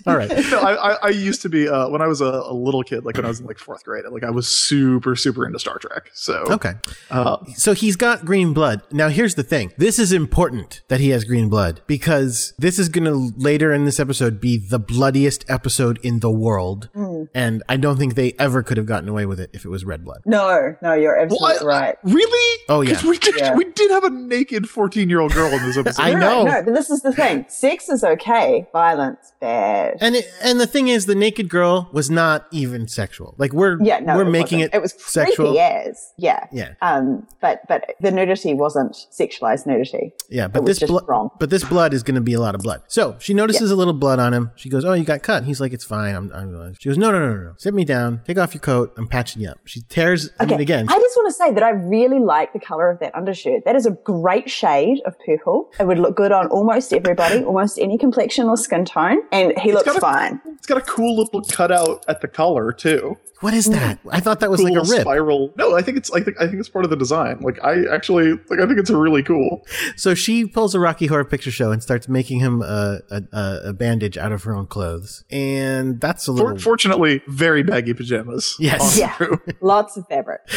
all right. no, I, I, I used to be uh, when I was a, a little kid, like when I was in like fourth grade. Like I was super, super into Star Trek. So Okay. uh, So he's got green blood. Now, here's the thing. This is important that he has green blood because this is going to later in this episode be the bloodiest episode in the world. And I don't think they ever could have gotten away with it if it was red blood. No, no, you're absolutely Well, I- right. really? Oh, yeah. 'Cause we did. Yeah. We did have a naked fourteen-year-old girl in this episode. I no, know. No, but this is the thing. Sex is okay. Violence, bad. And it, and the thing is, the naked girl was not even sexual. Like we're yeah, no, we're it making wasn't. it It was sexual. as. Yeah. Yeah. Um, but but the nudity wasn't sexualized nudity. Yeah, but this blood, wrong. but this blood is going to be a lot of blood. So she notices a little blood on him. She goes, "Oh, you got cut." He's like, "It's fine." I'm, I'm. She goes, "No, no, no, no, no. Sit me down. Take off your coat. I'm patching you up." She tears. I mean, again, I just want to say that I really like the color of that undershirt. That is a great shade of purple. It would look good on almost everybody, almost any complexion or skin tone, and he looks got a- It's got a cool little cutout at the collar too. what is that? I thought that was Cool like a rib. spiral. No, I think it's. I think. I think it's part of the design. Like I actually like. I think it's really cool. So she pulls a Rocky Horror Picture Show and starts making him a a, a, a bandage out of her own clothes, and that's a little. For, fortunately, very baggy pajamas. Yes. Yeah. Drew. Lots of fabric.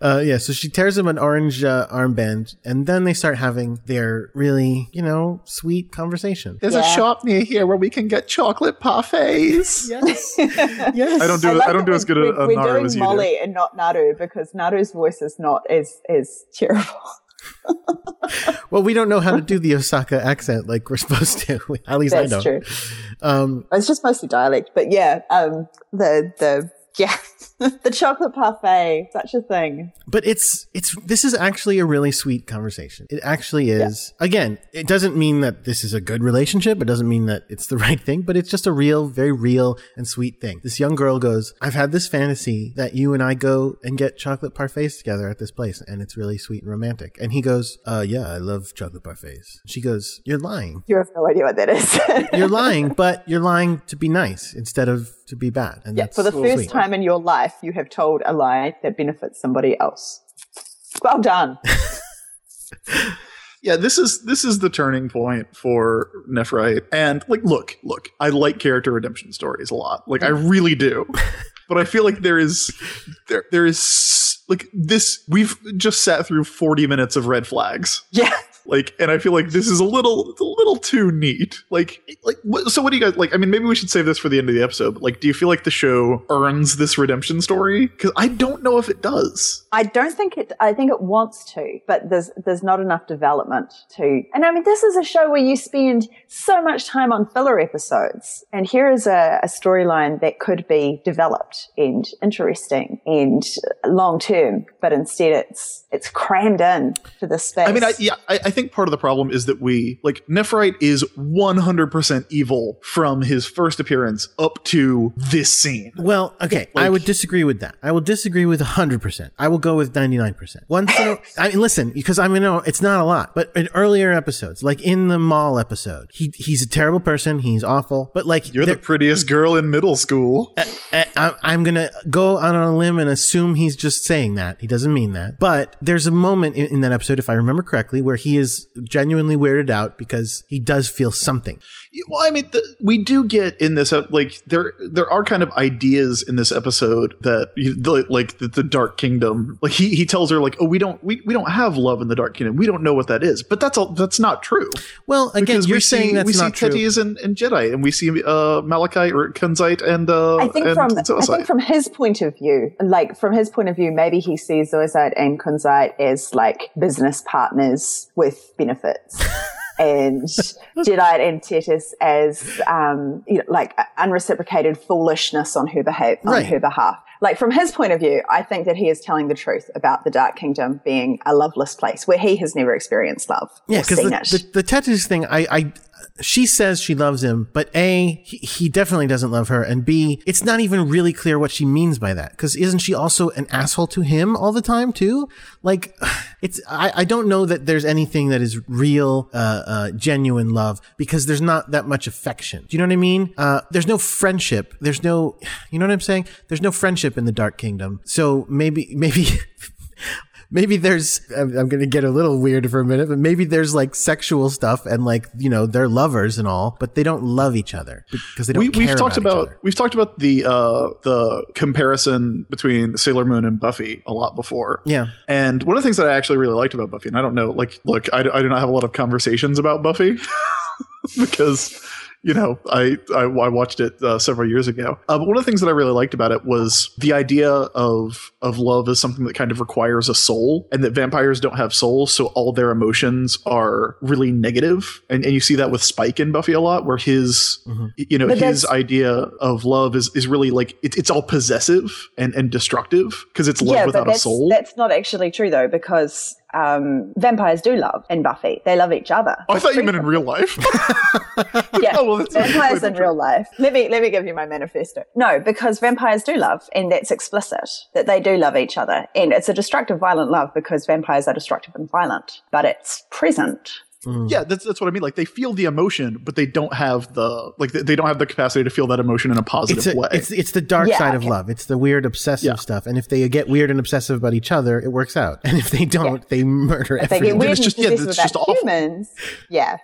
Uh, yeah, so she tears him an orange uh, armband, and then they start having their really, you know, sweet conversation. There's Yeah. a shop near here where we can get chocolate parfaits. Yes, yes. I don't do. I I, don't that do as good a, we're, a we're Naru doing as you do. Molly and not Naru because Naru's voice is not as as terrible. Well, we don't know how to do the Osaka accent like we're supposed to. At least I That's don't. true. Um, It's just mostly dialect, but yeah, um, the the yeah, the chocolate parfait, such a thing. but it's it's this is actually a really sweet conversation. It actually is. Again, it doesn't mean that this is a good relationship. It doesn't mean that it's the right thing, but it's just a real, very real and sweet thing. This young girl goes, "I've had this fantasy that you and I go and get chocolate parfaits together at this place, and it's really sweet and romantic." And he goes, "Uh, yeah, I love chocolate parfaits." She goes, "You're lying." You have no idea what that is. You're lying, but you're lying to be nice instead of to be bad. And yeah, that's for the first sweet. time in your life, you have told a lie that benefits somebody else. Well done. Yeah, this is this is the turning point for Nephrite. And like, look, look, I like character redemption stories a lot. Like, I really do. but I feel like there is there there is like this. We've just sat through forty minutes of red flags. Yeah. Like, and I feel like this is a little, a little too neat. Like, like, so what do you guys like? I mean, maybe we should save this for the end of the episode. But like, do you feel like the show earns this redemption story? Because I don't know if it does. I don't think it. I think it wants to, but there's there's not enough development to. And I mean, this is a show where you spend so much time on filler episodes, and here is a, a storyline that could be developed and interesting and long term. but instead it's it's crammed in to this space. I mean, I, yeah, I, I think part of the problem is that we like Nephrite is 100% evil from his first appearance up to this scene. Well, okay, I would disagree with that. I will disagree with 100%. I will go with 99%. Once in a, I mean, listen, because I mean, no, it's not a lot, but in earlier episodes, like in the mall episode, he he's a terrible person. He's awful, but like, You're the prettiest girl in middle school. I, I- I'm gonna go out on a limb and assume he's just saying that. He doesn't mean that. But there's a moment in, in that episode, if I remember correctly, where he is genuinely weirded out because he does feel something. Well, I mean, the, we do get in this uh, like there there are kind of ideas in this episode that you- the, like the, the Dark Kingdom. Like he he tells her like, oh, we don't we, we don't have love in the Dark Kingdom. We don't know what that is. But that's all. That's not true. Well, again, Because you're we saying see, that's we see not true. Tetis and, and Jedi, and we see uh, Malachite or Kunzite and uh, I think and from I think from his point of view, like from his point of view, maybe he sees Zoisite and Kunzite as like business partners with benefits. and Jedi and Tetis as um, you know, like unreciprocated foolishness on her behavior on Right. her behalf. Like from his point of view, I think that he is telling the truth about the Dark Kingdom being a loveless place where he has never experienced love Yeah, because the, the, the Tetis thing, I, I, she says she loves him, but A, he, he definitely doesn't love her, and B, it's not even really clear what she means by that. Because isn't she also an asshole to him all the time too? Like, it's I, I don't know that there's anything that is real, uh, uh, genuine love because there's not that much affection. Do you know what I mean? Uh, there's no friendship. There's no, you know what I'm saying? There's no friendship in the Dark Kingdom. So maybe, maybe. Maybe there's I'm, I'm gonna get a little weird for a minute but maybe there's like sexual stuff and like you know they're lovers and all but they don't love each other because they don't we, we've talked about, about, we've talked about the uh the comparison between Sailor Moon and Buffy a lot before. yeah And one of the things that I actually really liked about Buffy, and I don't know, like, look, I, I do not have a lot of conversations about Buffy because, you know, I I, I watched it uh, several years ago. Uh, but one of the things that I really liked about it was the idea of of love as something that kind of requires a soul, and that vampires don't have souls, so all their emotions are really negative. And, and you see that with Spike in Buffy a lot, where his, Mm-hmm. you know, But his idea of love is is really like it, it's all possessive and and destructive because it's love without a that's, soul. That's not actually true though, because um, vampires do love in Buffy. They love each other. I thought you meant in real life. Yeah, Oh, well, vampires in real life. Let me let me give you my manifesto. No, because vampires do love, and that's explicit that they do love each other, and it's a destructive, violent love because vampires are destructive and violent, but it's present. Mm. yeah, that's that's what I mean. Like they feel the emotion, but they don't have the like they, they don't have the capacity to feel that emotion in a positive it's, a, way. it's it's the dark Yeah, side of okay. love. It's the weird obsessive Yeah. stuff. And if they get weird and obsessive about each other, it works out. And if they don't, they murder If they everyone. get weird It's and just- yeah, it's just awful. humans, yeah,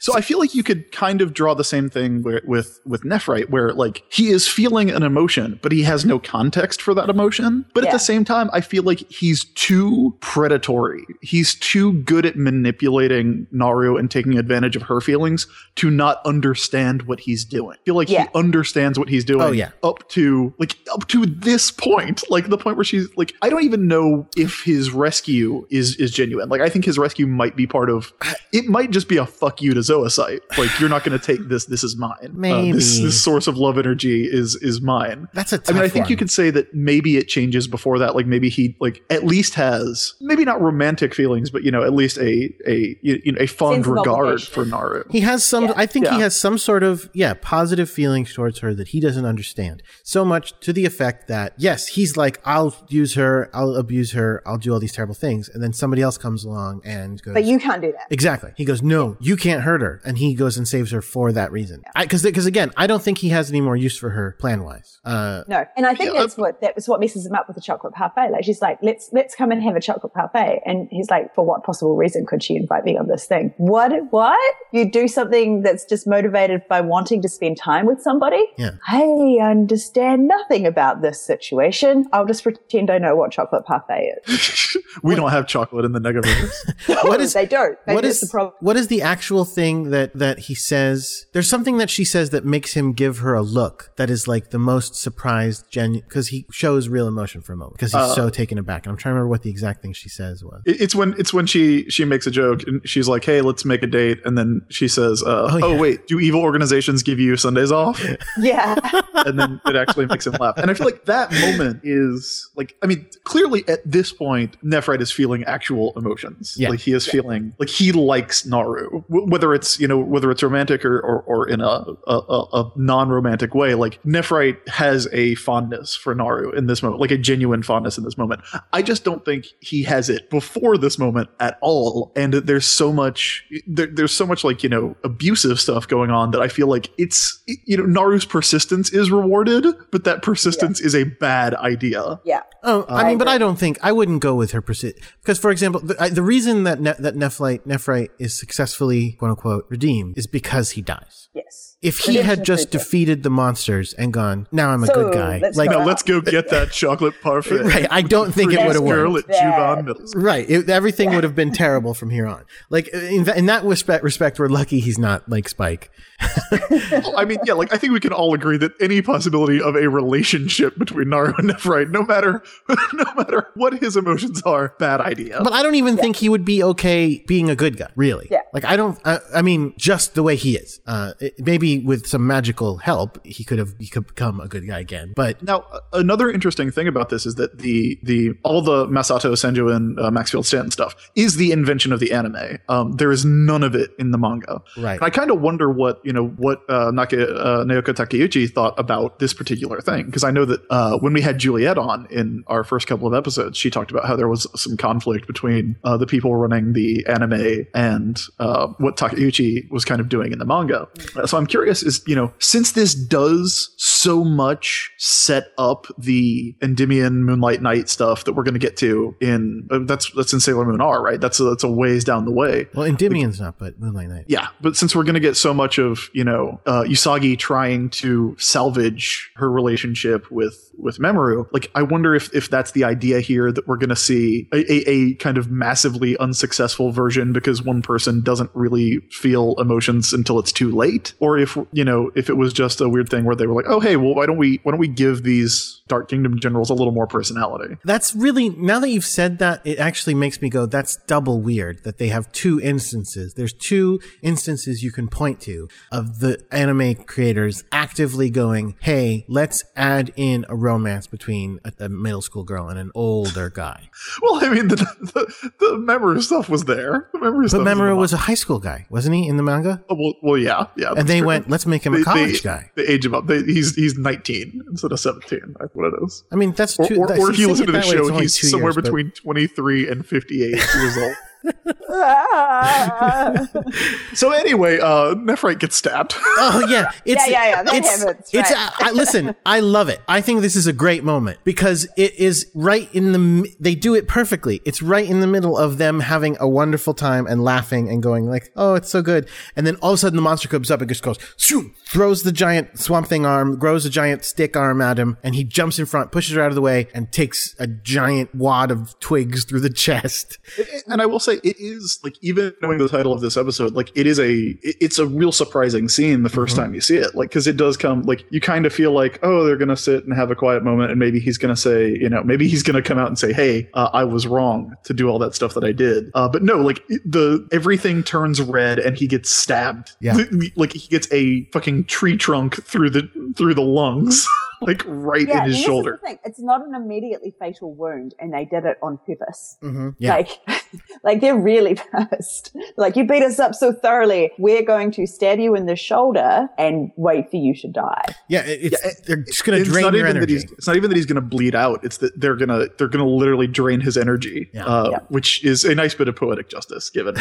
so I feel like you could kind of draw the same thing with with, with Nephrite, where like he is feeling an emotion, but he has no context for that emotion. But at the same time, I feel like he's too predatory. He's too good at manipulating Naru and taking advantage of her feelings to not understand what he's doing. I feel like Yeah. he understands what he's doing. Oh, yeah. up to like up to this point, like the point where she's like, I don't even know if his rescue is is genuine. Like, I think his rescue might be part of. It might just be a fuck you to Zoisite. Like, you're not going to take this. This is mine. Uh, this, Maybe. this source of love energy is is mine. That's a I mean, tough I think you could say that maybe it changes before that. Like maybe he like at least has maybe not romantic feelings, but you know at least a a you know a fond regard for Naru. He has some, Yeah. I think he has some sort of, yeah, positive feelings towards her that he doesn't understand. So much to the effect that, yes, he's like, I'll use her, I'll abuse her, I'll do all these terrible things. And then somebody else comes along and goes, but you can't do that. Exactly. He goes, no, you can't hurt her. And he goes and saves her for that reason. Because, because again, I don't think he has any more use for her plan wise. Uh, No, and I think Yeah, that's what that was what messes him up with the chocolate parfait. Like she's like, let's let's come and have a chocolate parfait, and he's like, for what possible reason could she invite me on this thing? What? What? You do something that's just motivated by wanting to spend time with somebody? Yeah. I understand nothing about this situation. I'll just pretend I know what chocolate parfait is. we don't have chocolate in the Negaverse. what is, they don't. Maybe what that's is the problem? what is the actual thing that that he says? There's something that she says that makes him give her a look that is like the most surprised, genuine, because he shows real emotion for a moment because he's Uh, so taken aback. And I'm trying to remember what the exact thing she says was. It's when it's when she she makes a joke and she's like, "Hey, "Hey, let's make a date," and then she says, uh, "Oh, yeah. wait, do evil organizations give you Sundays off?" Yeah. and then it actually makes him laugh. And I feel like that moment is like, I mean, clearly at this point, Nephrite is feeling actual emotions. Yeah. Like he is feeling like he likes Naru, w- whether it's you know whether it's romantic or or, or in a a, a, a non-romantic way. Like Nephrite has a fondness for Naru in this moment, like a genuine fondness in this moment. I just don't think he has it before this moment at all. And there's so much there, there's so much like you know abusive stuff going on that I feel like it's you know Naru's persistence is rewarded, but that persistence is a bad idea. Yeah. Oh, uh, I mean, but. I don't think I wouldn't go with her persi because, for example, the, I, the reason that ne- that Nephrite Nephrite is successfully quote unquote redeemed is because he dies. Yes. If he had just feature. defeated the monsters and gone, now I'm a So, good guy. let's Like, Now let's go get that chocolate parfait. right? I don't think it would have Girl worked. at Juban Middle Right, it, everything would have been terrible from here on. Like in, in that respect, respect, we're lucky he's not like Spike. I mean, yeah, like I think we can all agree that any possibility of a relationship between Naru and Nephrite, no matter no matter what his emotions are, bad idea. But I don't even think he would be okay being a good guy, really. Yeah. Like I don't. I, I mean, just the way he is. Uh, it- maybe with some magical help, he could have he could become a good guy again. But Now, another interesting thing about this is that the the all the Masato Senju and uh, Maxfield Stanton stuff is the invention of the anime. Um, there is none of it in the manga. Right. And I kind of wonder what you know what uh, Naka, uh, Naoko Takeuchi thought about this particular thing because I know that uh, when we had Juliet on in our first couple of episodes, she talked about how there was some conflict between uh, the people running the anime and uh, what Takeuchi was kind of doing in the manga. So I'm curious, is you know, since this does so much set up the Endymion Moonlight Night stuff that we're going to get to in uh, that's that's in Sailor Moon R, right? That's a, that's a ways down the way. well, Endymion's not, but Moonlight Night. Yeah, but since we're going to get so much of you know uh, Usagi trying to salvage her relationship with with Mamoru, like I wonder if if that's the idea here that we're going to see a, a, a kind of massively unsuccessful version because one person doesn't really feel emotions until it's too late, or if you know if it was just a weird thing where they were like, oh hey, well why don't we why don't we give these Dark Kingdom generals a little more personality? That's really now that you've said that, it actually makes me go, that's double weird that they have two instances. There's two instances you can point to of the anime creators actively going, hey, let's add in a romance between a, a middle school girl and an older guy. Well, I mean the the, the Mamoru stuff was there. The Mamoru But stuff was in the was a high school guy, wasn't he, in the manga? Oh, well, well, yeah, yeah. And they true. Let's make him a college they, guy. They age him up. They, he's he's 19 instead of 17. That's what it is. I mean, that's Or, two. or, that- or if you listen to the way, show, he's somewhere years, but- between 23 and 58 years old. So anyway, uh, Nephrite gets stabbed. Oh yeah, it's, yeah, yeah, that it's, happens, It's right. I, listen. I love it. I think this is a great moment because it is right in the. They do it perfectly. It's right in the middle of them having a wonderful time and laughing and going like, "Oh, it's so good." And then all of a sudden, the monster comes up and just goes, shoot, throws the giant swamp thing arm, grows a giant stick arm at him, and he jumps in front, pushes her out of the way, and takes a giant wad of twigs through the chest. and I will say it is like even knowing the title of this episode, like it is a it's a real surprising scene the 1st time you see it. Like because it does come like you kind of feel like oh they're gonna sit and have a quiet moment and maybe he's gonna say you know maybe he's gonna come out and say hey uh, I was wrong to do all that stuff that I did. Uh, but no, like the everything turns red and he gets stabbed. Yeah. like he gets a fucking tree trunk through the through the lungs. Like right Yeah, in his shoulder. Is the thing. It's not an immediately fatal wound, and they did it on purpose. Mm-hmm. Yeah. Like, like they're really pissed. Like you beat us up so thoroughly, we're going to stab you in the shoulder and wait for you to die. yeah, it- it's, they're just gonna drain not your even energy. that he's it's not even that he's going to bleed out it's that they're going to they're going to literally drain his energy Yeah. uh, Yeah. which is a nice bit of poetic justice given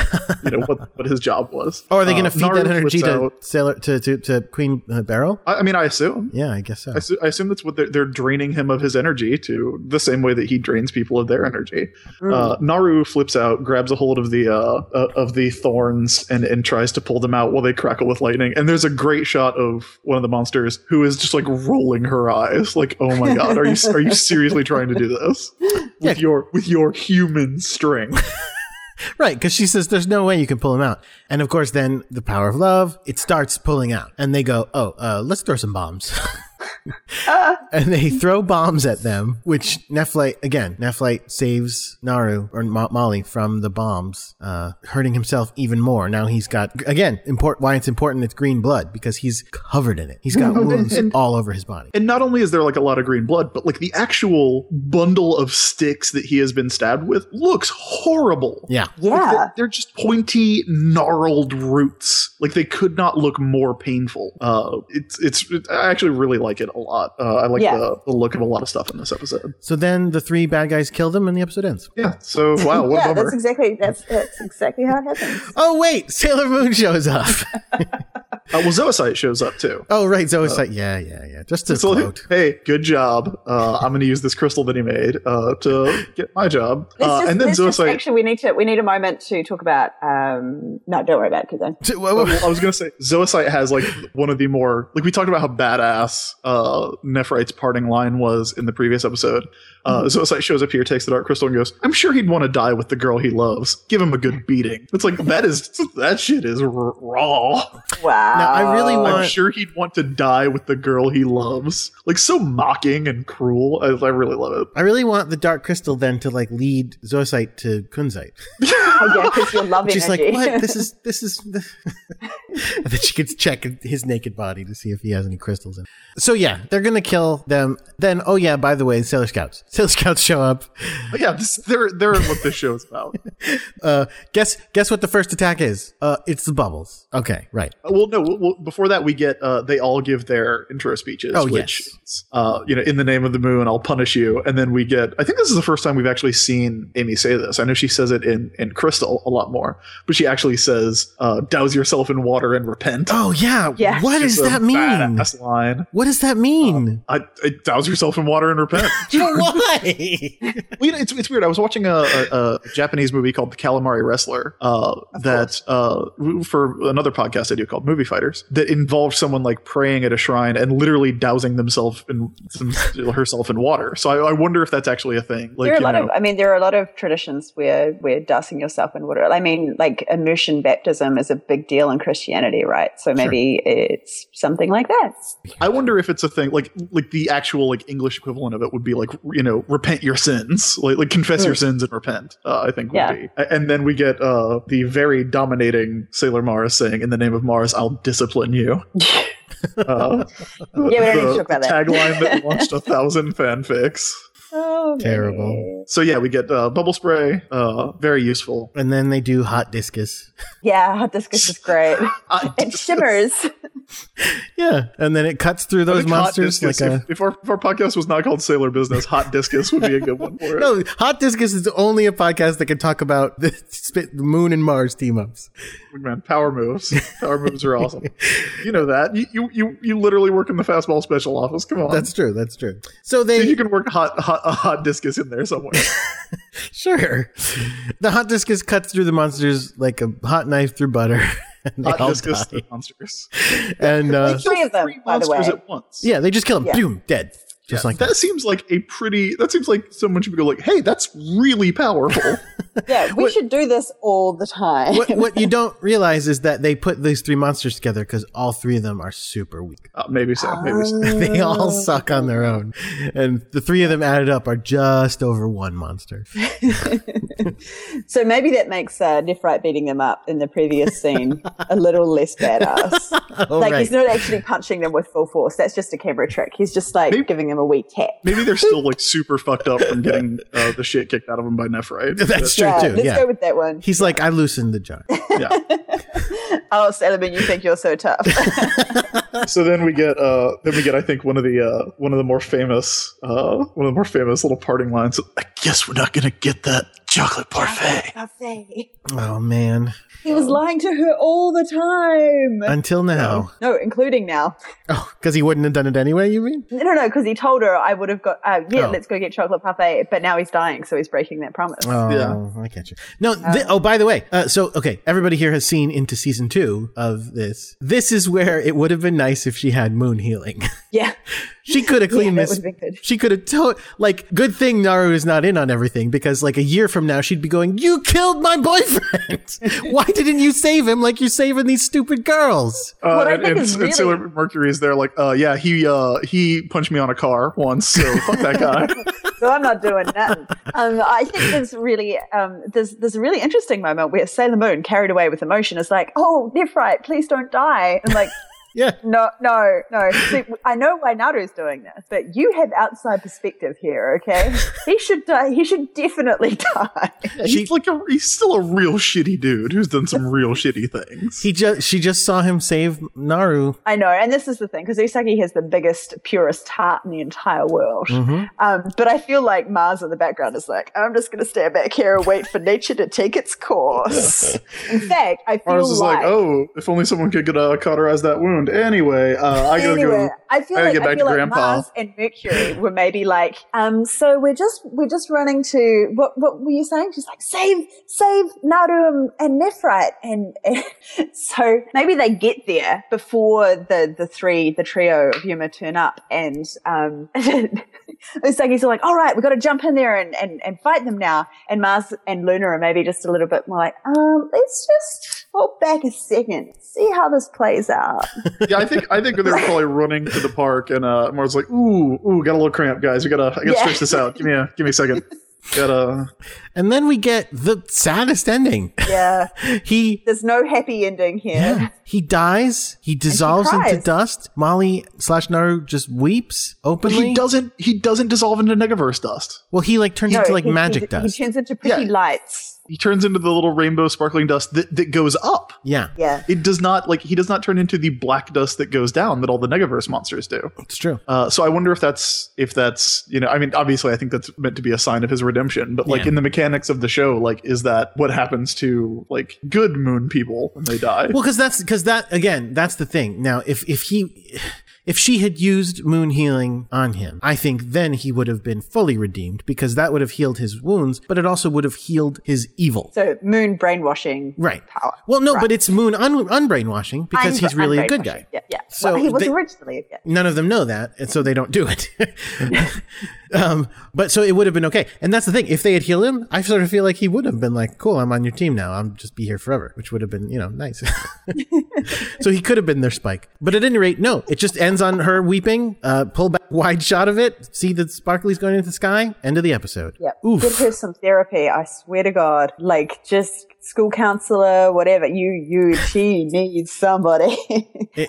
you know what, what his job was Oh, are they going Uh, to feed Naru that energy to out- Sailor to, to, to Queen uh, Beryl? I, I mean i assume Yeah, I guess so. I, assu- I assume that's what they're, they're draining him of his energy to the same way that he drains people of their energy. Uh, Naru flips out, grabs a hold of the uh, uh, of the thorns, and and tries to pull them out while they crackle with lightning. And there's a great shot of one of the monsters who is just like rolling her eyes, like, "Oh my god, are you are you seriously trying to do this with Yeah. your with your human strength?" Right, because she says there's no way you can pull them out. And of course, then the power of love, it starts pulling out. And they go, oh, uh, let's throw some bombs. and they throw bombs at them, which Nephlite, again, Nephlite saves Naru or Mo- Molly from the bombs, uh, hurting himself even more. Now he's got, again, import, why it's important it's green blood because he's covered in it. He's got wounds all over his body. And not only is there like a lot of green blood, but like the actual bundle of sticks that he has been stabbed with looks horrible. Yeah. Yeah. They're, they're just pointy, gnarled roots. Like they could not look more painful. Uh, it's it's. It, I actually really like it a lot. Uh, I like Yeah. the, the look of a lot of stuff in this episode. So then the three bad guys kill them and the episode ends. Yeah. So wow, what yeah, a bummer. that's exactly that's that's exactly how it happens. Oh, wait, Sailor Moon shows up. Uh, well, Zoisite shows up too. oh, right. Zoe's like, yeah, yeah, yeah. Just to So, quote. hey, good job. Uh, I'm going to use this crystal that he made uh, to get my job. Uh, just, and then let's just Zoisite. actually we need to we need a moment to talk about um no don't worry about it because T- wha- wha- Well, I was gonna say Zoisite has like one of the more like we talked about how badass uh Nephrite's parting line was in the previous episode. Uh Mm-hmm. Zoisite shows up here, takes the dark crystal, and goes, I'm sure he'd want to die with the girl he loves. Give him a good beating. It's like that is that shit is r- raw. wow. Now, I really I'm sure he'd want to die with the girl he loves. Like so mocking and cruel. I, I really love it. I really want the Dark Crystal then to like lead Zoisite to Kunzite. oh, yeah, because your love She's energy. like, what? This is, this is, and then she could check his naked body to see if he has any crystals in it. So yeah, they're gonna kill them. Then, oh yeah, by the way, Sailor Scouts. Sailor Scouts show up. But yeah, this, they're they're what this show is about. Uh, guess, guess what the first attack is? Uh, it's the bubbles. Okay, right. Uh, Well, no. Well, before that, we get uh, they all give their intro speeches. Oh, which, yes. uh, you know, in the name of the moon, I'll punish you. And then we get. I think this is the first time we've actually seen Amy say this. I know she says it in in Crystal a lot more, but she actually says, uh, "Douse yourself in water and repent." Oh yeah. Yeah. What does that mean? Badass line. What does that mean? I, I douse yourself in water and repent. Why? Well, you know, it's, it's weird. I was watching a, a, a Japanese movie called The Calamari Wrestler uh, that uh, for another podcast I do called Movie Fighters that involved someone like praying at a shrine and literally dousing themselves in some, herself in water. So I, I wonder if that's actually a thing. Like there are a lot know, of, I mean, there are a lot of traditions where where dousing yourself in water. I mean, like immersion baptism is a big deal in Christianity, right? So maybe it's something like that. I wonder if it's a thing like like the actual like English equivalent of it would be like you know repent your sins like like confess your sins and repent. Uh, I think would Yeah. be. And then we get uh, the very dominating Sailor Mars saying, "In the name of Mars, I'll discipline you." Uh, Yeah, we don't need the about that. tagline that launched a thousand fanfics. Oh, Terrible. So yeah, we get uh, bubble spray. Uh, very useful. and then they do hot discus. Yeah, hot discus is great. It shimmers. Yeah, and then it cuts through those monsters discus, like a. if, if, our, if our podcast was not called Sailor Business, Hot Discus would be a good one for it. No, Hot Discus is only a podcast that can talk about the spit, Moon and Mars team ups. Man, power moves. Power moves are awesome. You know that. You, you you you literally work in the fastball special office. Come on. That's true. That's true. So they you can work hot hot a hot discus in there somewhere. sure the Hot Discus cuts through the monsters like a hot knife through butter. And they hot all discus die. monsters. And uh, Like three of them, Three by the way. monsters at once. yeah, they just kill them. Yeah. Boom, dead. Just like that that. seems like a pretty. That seems like someone should go like, "Hey, that's really powerful." Yeah, we should do this all the time. What, what you don't realize is that they put these three monsters together because all three of them are super weak. uh, maybe so. Maybe so. they all suck on their own. And the three of them added up are just over one monster. So maybe that makes uh, Nephrite beating them up in the previous scene a little less badass. Oh, like right. he's not actually punching them with full force. That's just a camera trick. He's just like Maybe- giving them a weak tap. Maybe they're still like super fucked up from getting uh, the shit kicked out of them by Nephrite. That's true Yeah, too. let's Yeah. go with that one. He's like, I loosened the jar. Yeah. Oh, Sailorman, you think you're so tough? so then we get uh then we get I think one of the uh one of the more famous uh one of the more famous little parting lines. I guess we're not gonna get that chocolate parfait. Oh man. he was lying to her all the time. Until now. no, including now. Oh, because he wouldn't have done it anyway, you mean? No, no, because he told her I would have got. Uh, yeah, Oh. let's go get chocolate parfait. But now he's dying, so he's breaking that promise. Oh, Yeah. I get you. No, thi- oh, by the way, uh, so, okay, everybody here has seen into season two of this. This is where it would have been nice if she had moon healing. Yeah, she could have cleaned that this. would've been good. She could have, told, like, good thing Naru is not in on everything because, like, a year from now, she'd be going, "You killed my boyfriend. Why didn't you save him like you're saving these stupid girls?" Uh, What I and, think and, is and really- Sailor Mercury is there like, uh, yeah, he uh, he punched me on a car once, so fuck that guy. so I'm not doing that. Um, I think there's really um, there's there's a really interesting moment where Sailor Moon, carried away with emotion, is like, "Oh, Nephrite, please don't die," and like. Yeah. No, no, no. See, I know why Naru's doing this, but you have outside perspective here, okay? He should die. He should definitely die. he's like a he's still a real shitty dude who's done some real shitty things. He just she just saw him save Naru. I know, and this is the thing because Usagi has the biggest, purest heart in the entire world. Um, but I feel like Mars in the background is like, I'm just going to stand back here and wait for nature to take its course. in fact, I feel Mars is like, like, oh, if only someone could get, uh, cauterize that wound. Anyway, uh, I gotta anyway, go. I feel I like get I back feel to like Grandpa. Mars and Mercury were maybe like, um, so we're just we're just running to what what were you saying? She's like, save save Naru and, and Nephrite, and, and so maybe they get there before the the three the trio of youma turn up, and um, Usagi's like, all right, we've got to jump in there and, and and fight them now, and Mars and Luna are maybe just a little bit more like, um, let's just hold back a second, see how this plays out. yeah, I think I think they were probably running to the park, and uh, Mars like, ooh, ooh, got a little cramp, guys. We gotta, I gotta Yeah. stretch this out. Give me a, give me a second. Gotta. And then we get the saddest ending. Yeah. he There's no happy ending here. yeah, he dies. He dissolves into dust. Molly slash Naru just weeps But openly. he doesn't. He doesn't dissolve into Negaverse dust. well, he like turns No, into like he- magic he, dust. He turns into pretty Yeah. lights. He turns into the little rainbow sparkling dust that, that goes up. yeah, Yeah. It does not like he does not turn into the black dust that goes down that all the Negaverse monsters do. it's true. Uh, so I wonder if that's if that's you know I mean obviously I think that's meant to be a sign of his redemption, but like Yeah. in the mechanics of the show, like is that what happens to like good moon people when they die? Well, because that's because that again, that's the thing. Now, if if he if she had used moon healing on him, I think then he would have been fully redeemed because that would have healed his wounds, but it also would have healed his evil. So moon brainwashing. Right. Power. Well, no, Right. but it's moon un- unbrainwashing because Un- he's really a good guy. Yeah, yeah. So well, he was they- originally a good. None of them know that, and so they don't do it. um, but so it would have been okay. And that's the thing. If they had healed him, I sort of feel like he would have been like, "Cool, I'm on your team now. I'll just be here forever," which would have been, you know, nice. so he could have been their spike. But at any rate, no. It just ends on her weeping. Uh, pull back wide shot of it. See the sparklies going into the sky. End of the episode. Yeah. Oof. Give her some therapy. I swear to God. Like just school counselor, whatever. You, you, she needs somebody.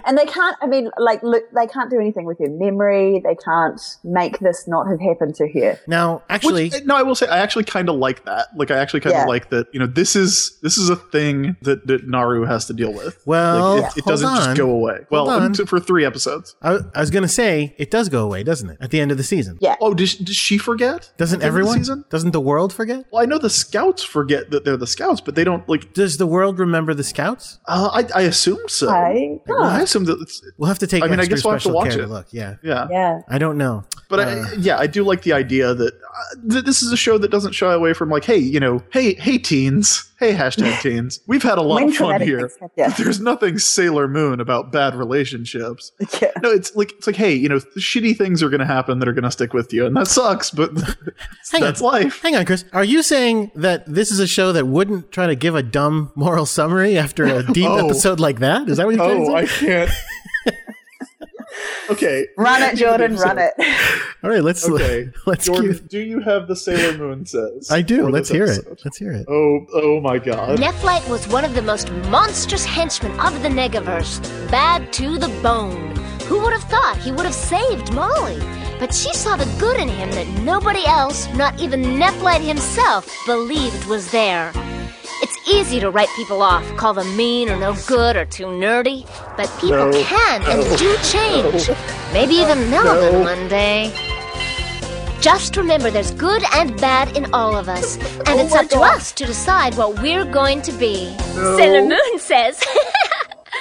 and they can't, I mean, like, look, they can't do anything with her memory. They can't make this not have happened to her. Now, actually, Which, no, I will say I actually kind of like that. Like I actually kind of Yeah. like that. You know, this is this is a thing that, that Naru has to deal with. Well, like, it, it doesn't on. just go away. Well, on. for three episodes. I, I was going to say it does go away, doesn't it? At the end of the season. Yeah. Oh, does, does she forget? Doesn't At the end of the everyone? season? Doesn't the world forget? Well, I know the scouts forget that they're the scouts, but they don't like. Does the world remember the scouts? Uh, I, I assume so. I- I assume that. It's, We'll have to take. I mean, I extra guess we'll have to special watch care it. look. Yeah, yeah. Yeah. I don't know. But Uh, I, yeah, I do like the idea that uh, th- this is a show that doesn't shy away from like, hey, you know, hey, hey, teens, hey, hashtag teens, we've had a lot When of fun here. yeah. There's nothing Sailor Moon about bad relationships. Yeah. No, it's like it's like, hey, you know, shitty things are going to happen that are going to stick with you, and that sucks, but that's on. life. Hang on, Chris. Are you saying that this is a show that wouldn't try to give a dumb moral summary after a deep Oh. episode like that? Is that what you're oh, trying Oh, I to say? can't. okay, Run it, Jordan, run it. All right, let's Okay, let's Jordan, cue- do you have the Sailor Moon says? I do. Let's hear episode? it. Let's hear it. Oh, oh my God! Nephlite was one of the most monstrous henchmen of the Negaverse, bad to the bone. Who would have thought he would have saved Molly? But she saw the good in him that nobody else, not even Nephlite himself, believed was there. It's easy to write people off, call them mean or no good or too nerdy, but people No. can and No. do change. No. Maybe even Melvin No. one day. Just remember there's good and bad in all of us, and oh it's my up to us to decide what we're going to be. No. Sailor Moon says.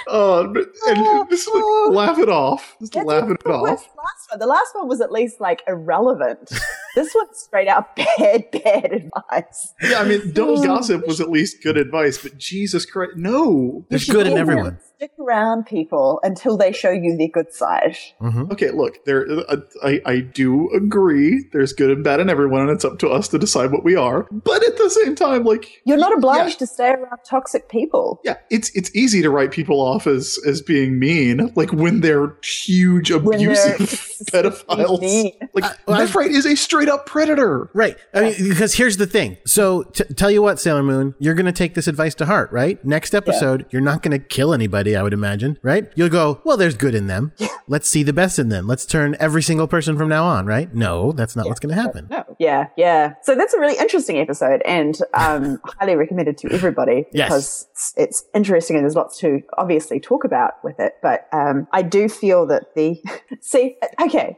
Oh, but- and oh. just like, laugh it off. Just That's laugh what it the off. last one. The last one was at least like irrelevant. this one's straight out bad, bad advice. Yeah, I mean, don't gossip was at least good advice, but Jesus Christ, no. There's good in Yeah. everyone. Stick around people until they show you their good side. Okay, look, there. Uh, I I do agree. There's good and bad in everyone, and it's up to us to decide what we are. But at the same time, like, You're not obliged to stay around toxic people. yeah, it's it's easy to write people off as as being mean, like when they're huge When they're abusive pedophiles. mean. Like well, I- Nephrite is a straight up predator. Right. I mean, because here's the thing. So, t- tell you what, Sailor Moon, you're going to take this advice to heart, right? Next episode, you're not going to kill anybody, I would imagine, right? You'll go, well, there's good in them. Let's see the best in them. Let's turn every single person from now on, right? No, that's not what's going to happen. Yeah, yeah. So that's a really interesting episode and um, highly recommended to everybody because it's, it's interesting and there's lots to obviously talk about with it. But um, I do feel that the see, okay.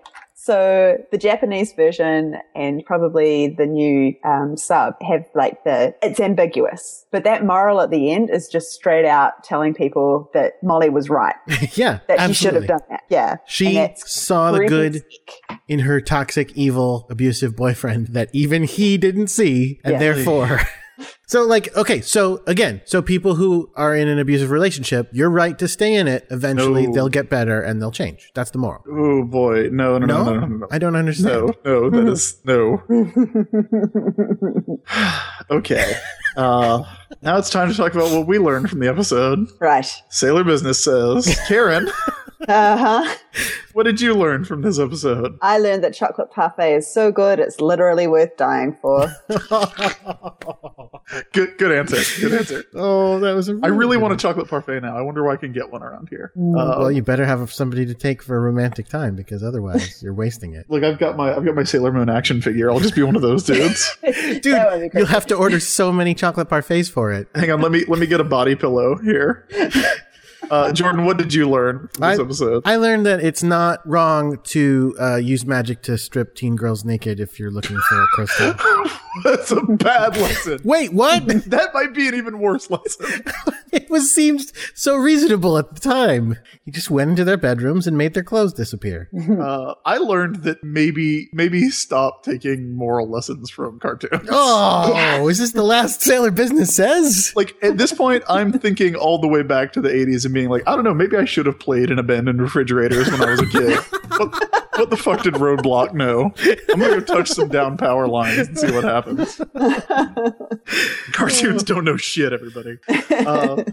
So the Japanese version and probably the new um, sub have like the it's ambiguous, but that moral at the end is just straight out telling people that Molly was right, yeah, that she should have done that. Yeah, She saw the good sick. in her toxic, evil, abusive boyfriend that even he didn't see, and Yeah. therefore. So, like, okay, so again, so people who are in an abusive relationship, you're right to stay in it. Eventually, No. they'll get better and they'll change. That's the moral. Oh boy, no, no, no, No, no, no, no. no. I don't understand. No, no, that is no. okay. Uh, now it's time to talk about what we learned from the episode. Right. Sailor Business says, Karen, Uh huh. what did you learn from this episode? I learned that chocolate parfait is so good, it's literally worth dying for. Good, good answer. Good answer. Oh, that was a I really want a chocolate parfait now. I wonder where I can get one around here. Uh, well, you better have somebody to take for a romantic time because otherwise you're wasting it. Look, I've got my I've got my Sailor Moon action figure. I'll just be one of those dudes. Dude, That would be great. you'll have to order so many chocolate parfaits for it. Hang on, let me let me get a body pillow here. Uh, Jordan, what did you learn from this I- episode? I learned that it's not wrong to uh, use magic to strip teen girls naked if you're looking for a crystal. That's a bad lesson. Wait, what? That might be an even worse lesson. it was seemed so reasonable at the time. He just went into their bedrooms and made their clothes disappear. Uh, I learned that maybe maybe stop taking moral lessons from cartoons. Oh, is this the last Sailor Business says? Like at this point, I'm thinking all the way back to the 80s and being like, I don't know, maybe I should have played in abandoned refrigerators when I was a kid. What, the fuck did Roadblock know? I'm gonna go touch some down power lines and see what happens. Cartoons don't know shit, everybody. Uh,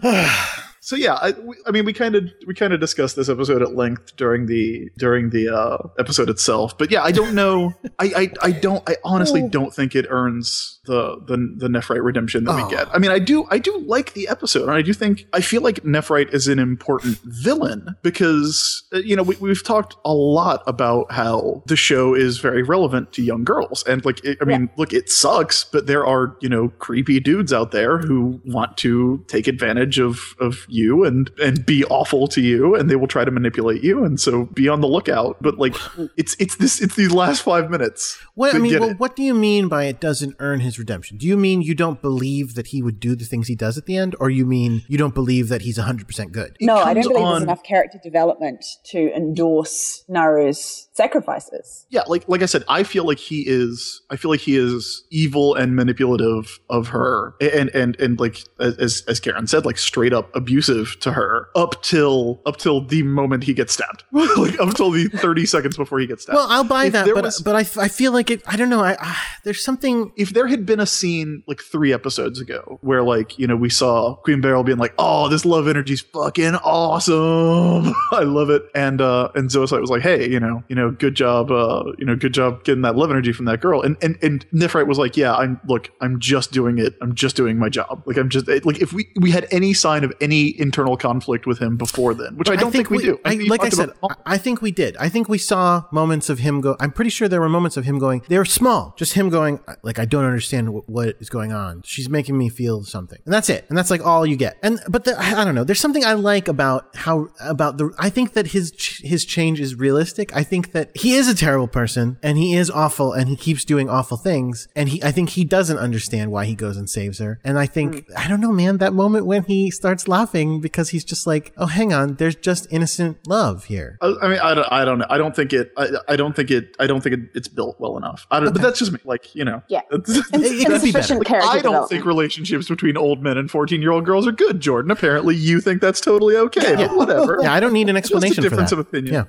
so yeah, I, we, I mean, we kind of we kind of discussed this episode at length during the during the uh, episode itself. But yeah, I don't know. I, I I don't. I honestly don't think it earns the the the Nephrite redemption that Oh. we get. I mean, I do I do like the episode, and I do think I feel like Nephrite is an important villain because uh, you know we, we've talked a lot about how the show is very relevant to young girls, and like it, I mean, look, it sucks, but there are you know creepy dudes out there who want to take advantage of of you and and be awful to you, and they will try to manipulate you, and so be on the lookout. But like, it's it's this it's these last five minutes. What I mean, well, what do you mean by it doesn't earn his redemption? Do you mean you don't believe that he would do the things he does at the end, or you mean you don't believe that he's 100% good? It no, I don't believe on- there's enough character development to endorse Naru's sacrifices. yeah like like i said i feel like he is i feel like he is evil and manipulative of her and and and like as as karen said like straight up abusive to her up till up till the moment he gets stabbed like up till the 30 seconds before he gets stabbed Well, I'll buy If that, there but was- but I, f- I feel like it. I don't know. I, I there's something. if there had been a scene like three episodes ago where like you know we saw queen beryl being like oh this love energy's fucking awesome i love it and uh and Zoisite was like hey you know you know good job uh you know good job getting that love energy from that girl and and and Nephrite was like yeah i'm look i'm just doing it i'm just doing my job like i'm just like if we we had any sign of any internal conflict with him before then which i don't think, we, do I, you like I said, about- I I think we did. I think we saw moments of him go. I'm pretty sure there were moments of him going. They're small, just him going. Like I don't understand what, what is going on. She's making me feel something, and that's it. And that's like all you get. And but the, I I don't know. There's something I like about how about the. I think that his ch- his change is realistic. I think that he is a terrible person, and he is awful, and he keeps doing awful things. And he, I think he doesn't understand why he goes and saves her. And I think hmm. I don't know, man. That moment when he starts laughing because he's just like, oh, hang on, there's just innocent love here. I I mean, I don't, I don't know. I don't think it. I, I don't think it. I don't think it, it's built well enough. I don't. But that's just me. Like you know. Yeah. It's- It- it could be better. Insufficient character I don't development. think relationships between old men and fourteen-year-old girls are good, Jordan. Apparently, you think that's totally okay. But whatever. Yeah, I don't need an explanation Just a explanation for difference of opinion.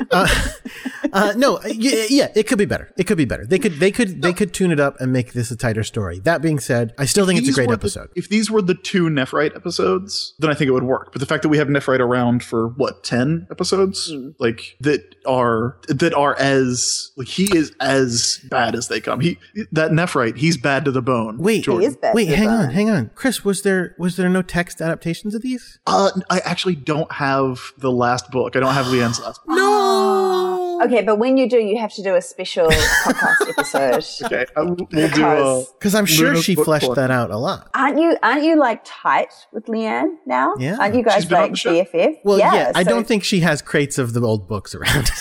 Yeah. Uh, uh, no, yeah, yeah, it could be better. It could be better. They could, they could, they could tune it up and make this a tighter story. That being said, I still think it's a great were the- episode. if these were the two Nephrite episodes, then I think it would work. But the fact that we have Nephrite around for what ten episodes, Hmm. like that are that are as like he is as bad as they come. He that Nephrite, he's bad to the bone. Wait, Jordan. He is bad wait, to hang burn. on, hang on, Chris. Was there was there no text adaptations of these? Uh, I actually don't have the last book. I don't have Lianne's last book. No. Okay, but when you do, you have to do a special podcast episode. Okay, I, we'll do. Uh, Because- Because I'm sure Luna's she fleshed club. that out a lot. Aren't you? Aren't you like tight with Lianne now? Yeah. Aren't you guys She's been like. BFF? Well, yeah, I so- don't think she has crates of the old books around.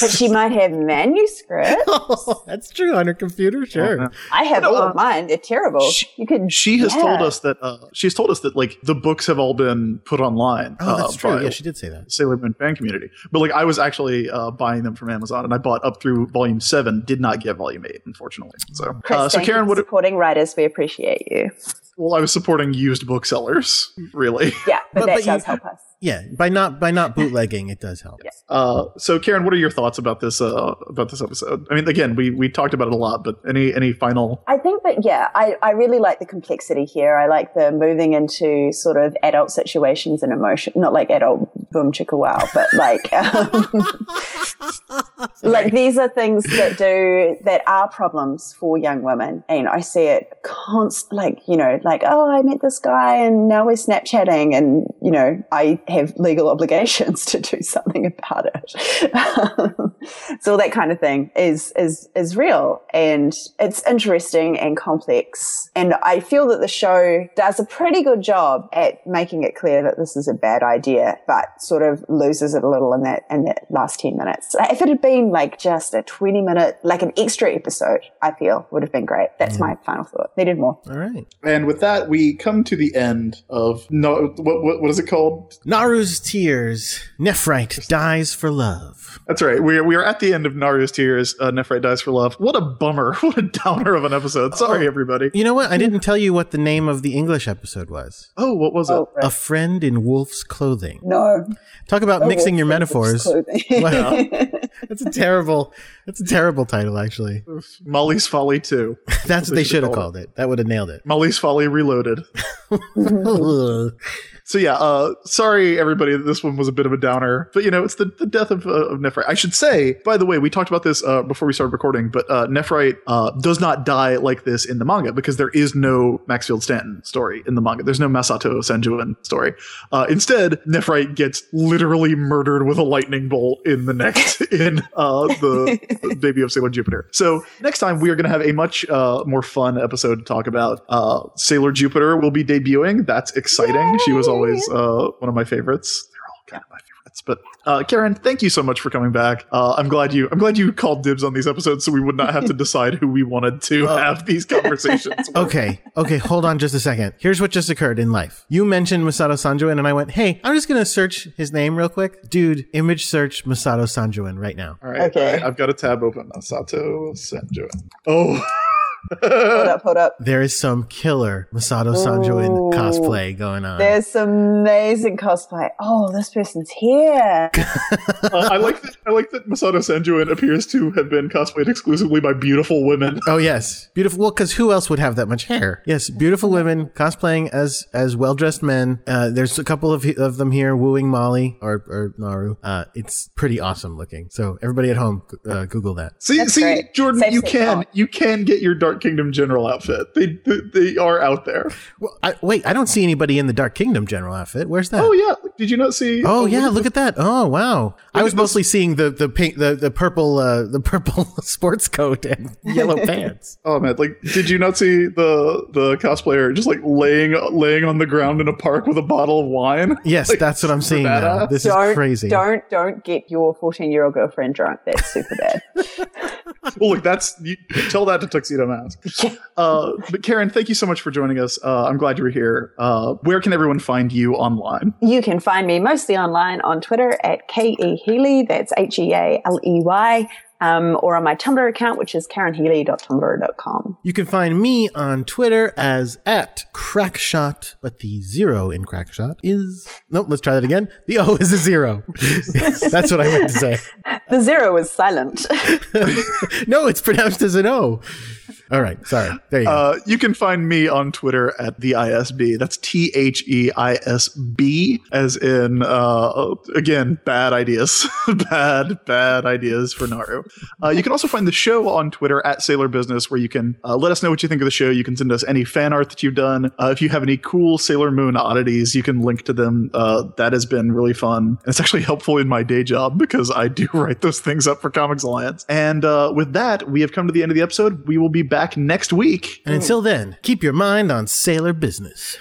But she might have manuscripts. oh, that's true on her computer, sure. I have No, all uh, of mine. They're terrible. she- you could. She has yeah. told us that uh, she has told us that like the books have all been put online. Oh, that's uh, true. by Yeah, she did say that. Sailor Moon fan community. But like I was actually uh, buying them from Amazon, and I bought up through volume seven. Did not get volume eight, unfortunately. So, Chris, uh, so thank Karen, for what? supporting writers. We appreciate you. Well, I was supporting used booksellers, really. Yeah, but, But- that but does you- help us. Yeah, by not by not bootlegging, it does help. Uh, so, Karen, what are your thoughts about this? Uh, about this episode? I mean, again, we we talked about it a lot, but any any final? I think that yeah, I, I really like the complexity here. I like the moving into sort of adult situations and emotion, not like adult boom chicka wow, but like um, like these are things that do that are problems for young women, and I see it const like you know like oh I met this guy and now we're Snapchatting and you know I have legal obligations to do something about it. so that kind of thing is is is real and it's interesting and complex. And I feel that the show does a pretty good job at making it clear that this is a bad idea, but sort of loses it a little in that in that last ten minutes. If it had been like just a twenty minute, like an extra episode, I feel would have been great. That's mm. my final thought. Needed more. All right. And with that, we come to the end of no. What what, what is it called? Naru's tears. Nephrite dies for love. That's right. We are we are at the end of Naru's tears. Uh, Nephrite dies for love. What a bummer! What a downer of an episode. Sorry, everybody. You know what? I didn't tell you what the name of the English episode was. Oh, what was it? Oh, right. A friend in wolf's clothing. no. Talk about mixing your metaphors. Clothing. Wow. That's a terrible. That's a terrible title, actually. Molly's Folly Two. That's what they should have called called it. That would have nailed it. Molly's Folly Reloaded. So yeah, uh, sorry everybody that this one was a bit of a downer, but you know it's the, the death of, uh, of Nephrite. I should say, by the way, we talked about this uh, before we started recording, but uh, Nephrite uh, does not die like this in the manga because there is no Maxfield Stanton story in the manga. There's no Masato Senjuin story. Uh, instead, Nephrite gets literally murdered with a lightning bolt in the neck in uh, the, Baby of Sailor Jupiter. So next time we are going to have a much uh, more fun episode to talk about. Uh, Sailor Jupiter will be debuting. That's exciting. She was always uh, one of my favorites. They're all kind of my favorites. But uh, Karen, thank you so much for coming back. Uh, I'm glad you I'm glad you called dibs on these episodes so we would not have to decide who we wanted to have these conversations. with. Okay, okay, hold on just a second. Here's what just occurred in life. You mentioned Masato Sanjuin, and I went, hey, I'm just gonna search his name real quick. Dude, image search Masato Sanjuin right now. All right, Okay. all right, I've got a tab open. Masato Senjuin. Oh. hold up, hold up. There is some killer Masato Sanjuin Ooh. cosplay going on. There's some amazing cosplay. Oh, this person's here. Uh, I like that. I like that Masato Senjuin appears to have been cosplayed exclusively by beautiful women. Oh yes, beautiful. Well, because who else would have that much hair? Yes, beautiful women cosplaying as as well dressed men. Uh, there's a couple of of them here wooing Molly or or Naru. Uh, it's pretty awesome looking. So everybody at home, uh, Google that. See, That's see, great. Jordan, Safe you can thought. you can get your Dark Kingdom General outfit. They they, they are out there. Well, I, wait, I don't see anybody in the Dark Kingdom general outfit. Where's that? Oh yeah, Did you not see? Oh yeah, look at that. Oh wow. I was mostly seeing the the pink the, the purple uh, the purple sports coat and yellow pants. Oh man, like did you not see the the cosplayer just like laying laying on the ground in a park with a bottle of wine? Yes, Like, that's what I'm super seeing now. This don't is crazy. don't don't get your 14 year old girlfriend drunk. That's super bad. Well, look, that's you, tell that to Tuxedo Mask. Uh, but Karen, thank you so much for joining us. Uh, I'm glad you were here. Uh, where can everyone find you online? You can find me mostly online on Twitter at K E Healey. That's H E A L E Y. Um, or on my Tumblr account, which is karenhealey.tumblr.com. You can find me on Twitter as at crackshot, but the zero in crackshot is nope. Let's try that again. The O is a zero. That's what I meant to say. The zero is silent. No, it's pronounced as an O. All right, sorry. There you go. Uh, you can find me on Twitter at the ISB. That's T H E I S B, as in, uh, again, bad ideas. bad, bad ideas for Naru. Uh, you can also find the show on Twitter at Sailor Business, where you can uh, let us know what you think of the show. You can send us any fan art that you've done. Uh, if you have any cool Sailor Moon oddities, you can link to them. Uh, that has been really fun. And it's actually helpful in my day job because I do write those things up for Comics Alliance. And with that, we have come to the end of the episode. We will be back next week. and until then, keep your mind on sailor business.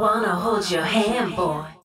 Wanna hold your hand, boy.